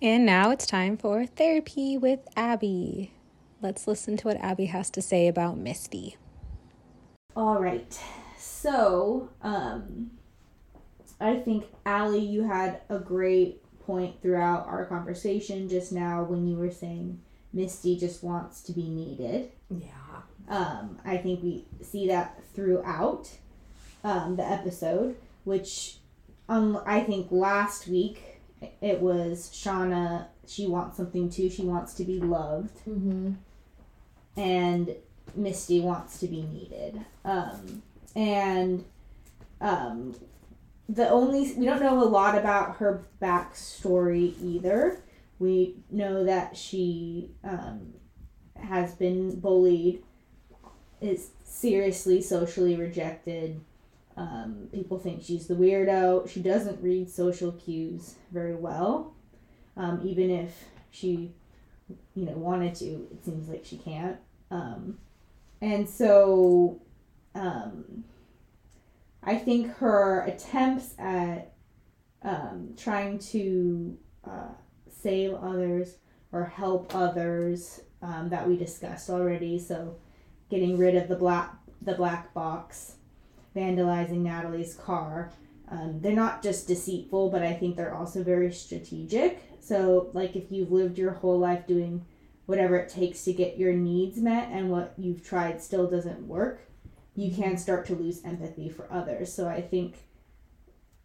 And now it's time for therapy with Abi. Let's listen to what Abi has to say about Misty. All right. So, um, I think Allie, you had a great point throughout our conversation just now when you were saying Misty just wants to be needed. Yeah. Um, I think we see that throughout um, the episode, which um, I think last week it was Shauna. She wants something too. She wants to be loved, Mm-hmm. And Misty wants to be needed. Um, and um, the only we don't know a lot about her backstory either. We know that she um, has been bullied, is seriously socially rejected. Um, people think she's the weirdo. She doesn't read social cues very well, um, even if she, you know, wanted to. It seems like she can't. Um, and so, um, I think her attempts at um, trying to uh, save others or help others um, that we discussed already. So, getting rid of the black the black box, vandalizing Natalie's car. Um, they're not just deceitful, but I think they're also very strategic. So, like if you've lived your whole life doing whatever it takes to get your needs met, and what you've tried still doesn't work, you can start to lose empathy for others. So, I think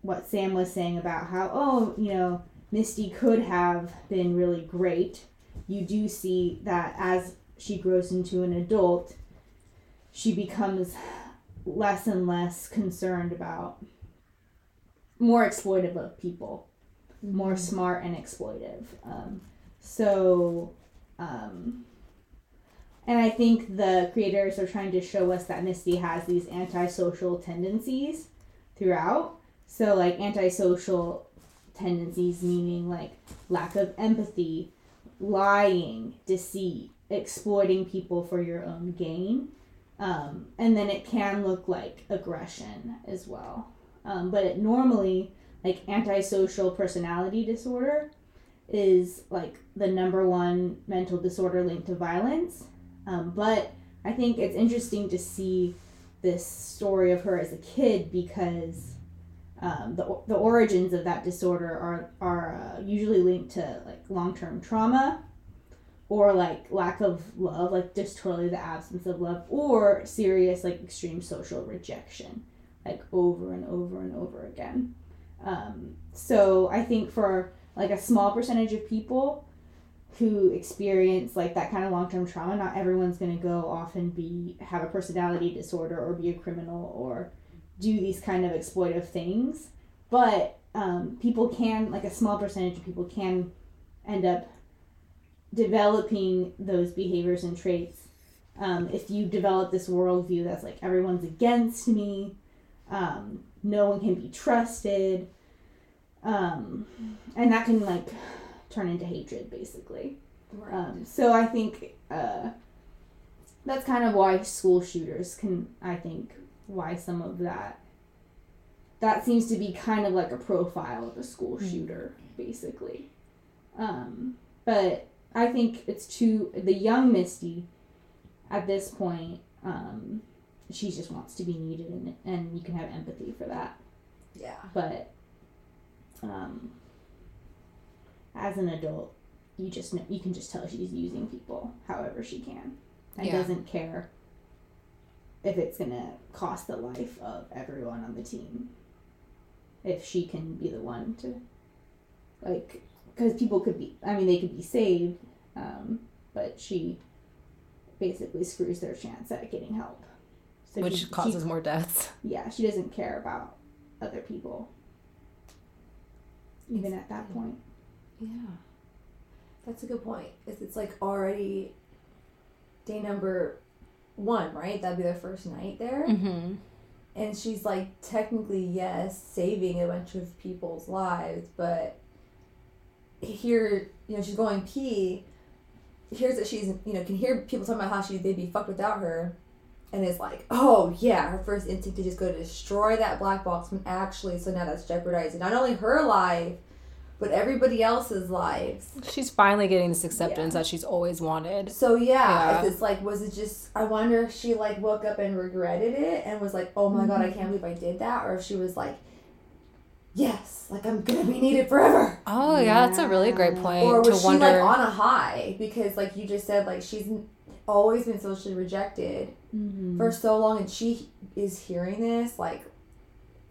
what Sam was saying about how, oh, you know, Misty could have been really great, you do see that as she grows into an adult, she becomes less and less concerned about more exploitive of people, more smart and exploitive. Um, so, um, and I think the creators are trying to show us that Misty has these antisocial tendencies throughout. So, like antisocial tendencies, meaning like lack of empathy, lying, deceit, exploiting people for your own gain. Um, and then it can look like aggression as well. Um, but it normally, like antisocial personality disorder, is like the number one mental disorder linked to violence. Um, but I think it's interesting to see this story of her as a kid because um, the, the origins of that disorder are, are uh, usually linked to like long-term trauma or like lack of love like just totally the absence of love or serious like extreme social rejection like over and over and over again um, so i think for like a small percentage of people who experience like that kind of long-term trauma not everyone's going to go off and be have a personality disorder or be a criminal or do these kind of exploitive things. But um, people can like a small percentage of people can end up developing those behaviors and traits. Um, if you develop this worldview that's like everyone's against me um, no one can be trusted um, and that can like turn into hatred basically Right. um, so I think uh, that's kind of why school shooters can, I think, why some of that. That seems to be kind of like a profile of a school shooter, basically. Um, but I think it's too the young Misty. At this point, um, she just wants to be needed, and and you can have empathy for that. yeah. But um, as an adult, you just know, you can just tell she's using people however she can, and Yeah. doesn't care if it's gonna cost the life of everyone on the team. If she can be the one to, like, because people could be, I mean, they could be saved, um, but she basically screws their chance at getting help. So which she- she causes more deaths. yeah, she doesn't care about other people. Even at that point. Yeah. That's a good point. It's, it's like already day number one, right? That'd be their first night there. Mm-hmm. And she's like, technically, yes, saving a bunch of people's lives, but here, you know, she's going pee, Here's that she's, you know, can hear people talking about how she, they'd be fucked without her. And is like, oh yeah, her first instinct to just go destroy that black box when actually, so now that's jeopardizing not only her life, but everybody else's lives. She's finally getting this acceptance that she's always wanted. So yeah, Yeah. it's like, was it just? I wonder if she like woke up and regretted it and was like, "Oh my god, I can't mm-hmm. believe I did that," or if she was like, yes, like I'm gonna be needed forever. Oh yeah, that's a really great point Or was she wonder. like on a high? Because like you just said, like she's always been socially rejected Mm-hmm. for so long, and she is hearing this like.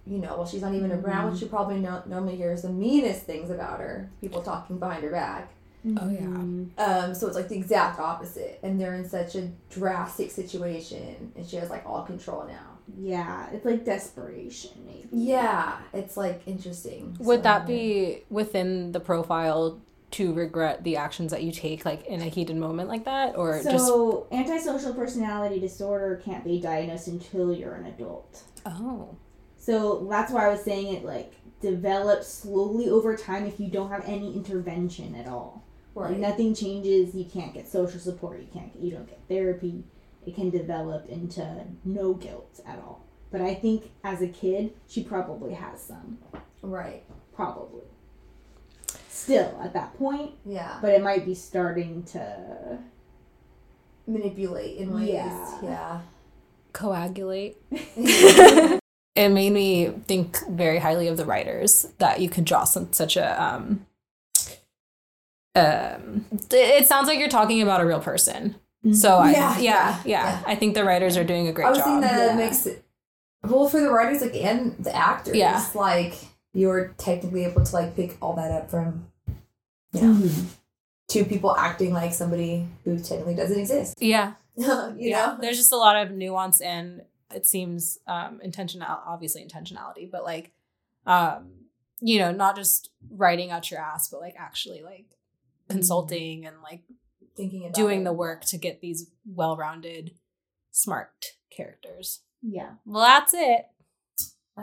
You know, well, she's not even around. She probably no- normally hears the meanest things about her. People talking behind her back. Oh, yeah. Mm-hmm. Um, so it's like the exact opposite, and they're in such a drastic situation, and she has like all control now. Yeah, it's like desperation, maybe. Yeah, it's like interesting. Would So- that be within the profile to regret the actions that you take, like in a heated moment like that, or just So, antisocial personality disorder can't be diagnosed until you're an adult. oh, So that's why I was saying it like develops slowly over time if you don't have any intervention at all. Like nothing changes, you can't get social support, you can't get, you don't get therapy. It can develop into no guilt at all. But I think as a kid, she probably has some. Right. Probably. Still at that point, Yeah. but it might be starting to Manipulate in ways. Yeah. Yeah. coagulate. it made me think very highly of the writers that you could draw some, such a um um it sounds like you're talking about a real person so I, Yeah, yeah, yeah, yeah yeah. i think the writers are doing a great I was job thinking that Yeah. makes it well for the writers like and the actors. Yeah. Like you're technically able to like pick all that up from you know Mhm. two people acting like somebody who technically doesn't exist. yeah you yeah know? there's just a lot of nuance and it seems um intentional obviously intentionality but like um you know not just writing out your ass but like actually like consulting and like Thinking about doing it. the work to get these well-rounded smart characters Yeah. well that's it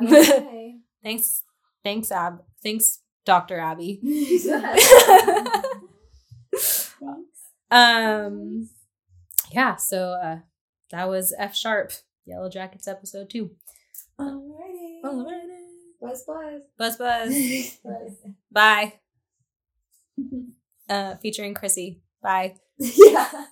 Okay. thanks thanks ab thanks dr Abi um yeah so uh that was f sharp Yellowjackets episode two Alrighty. Alrighty. Buzz buzz. buzz buzz Buzz. bye uh featuring chrissy bye yeah.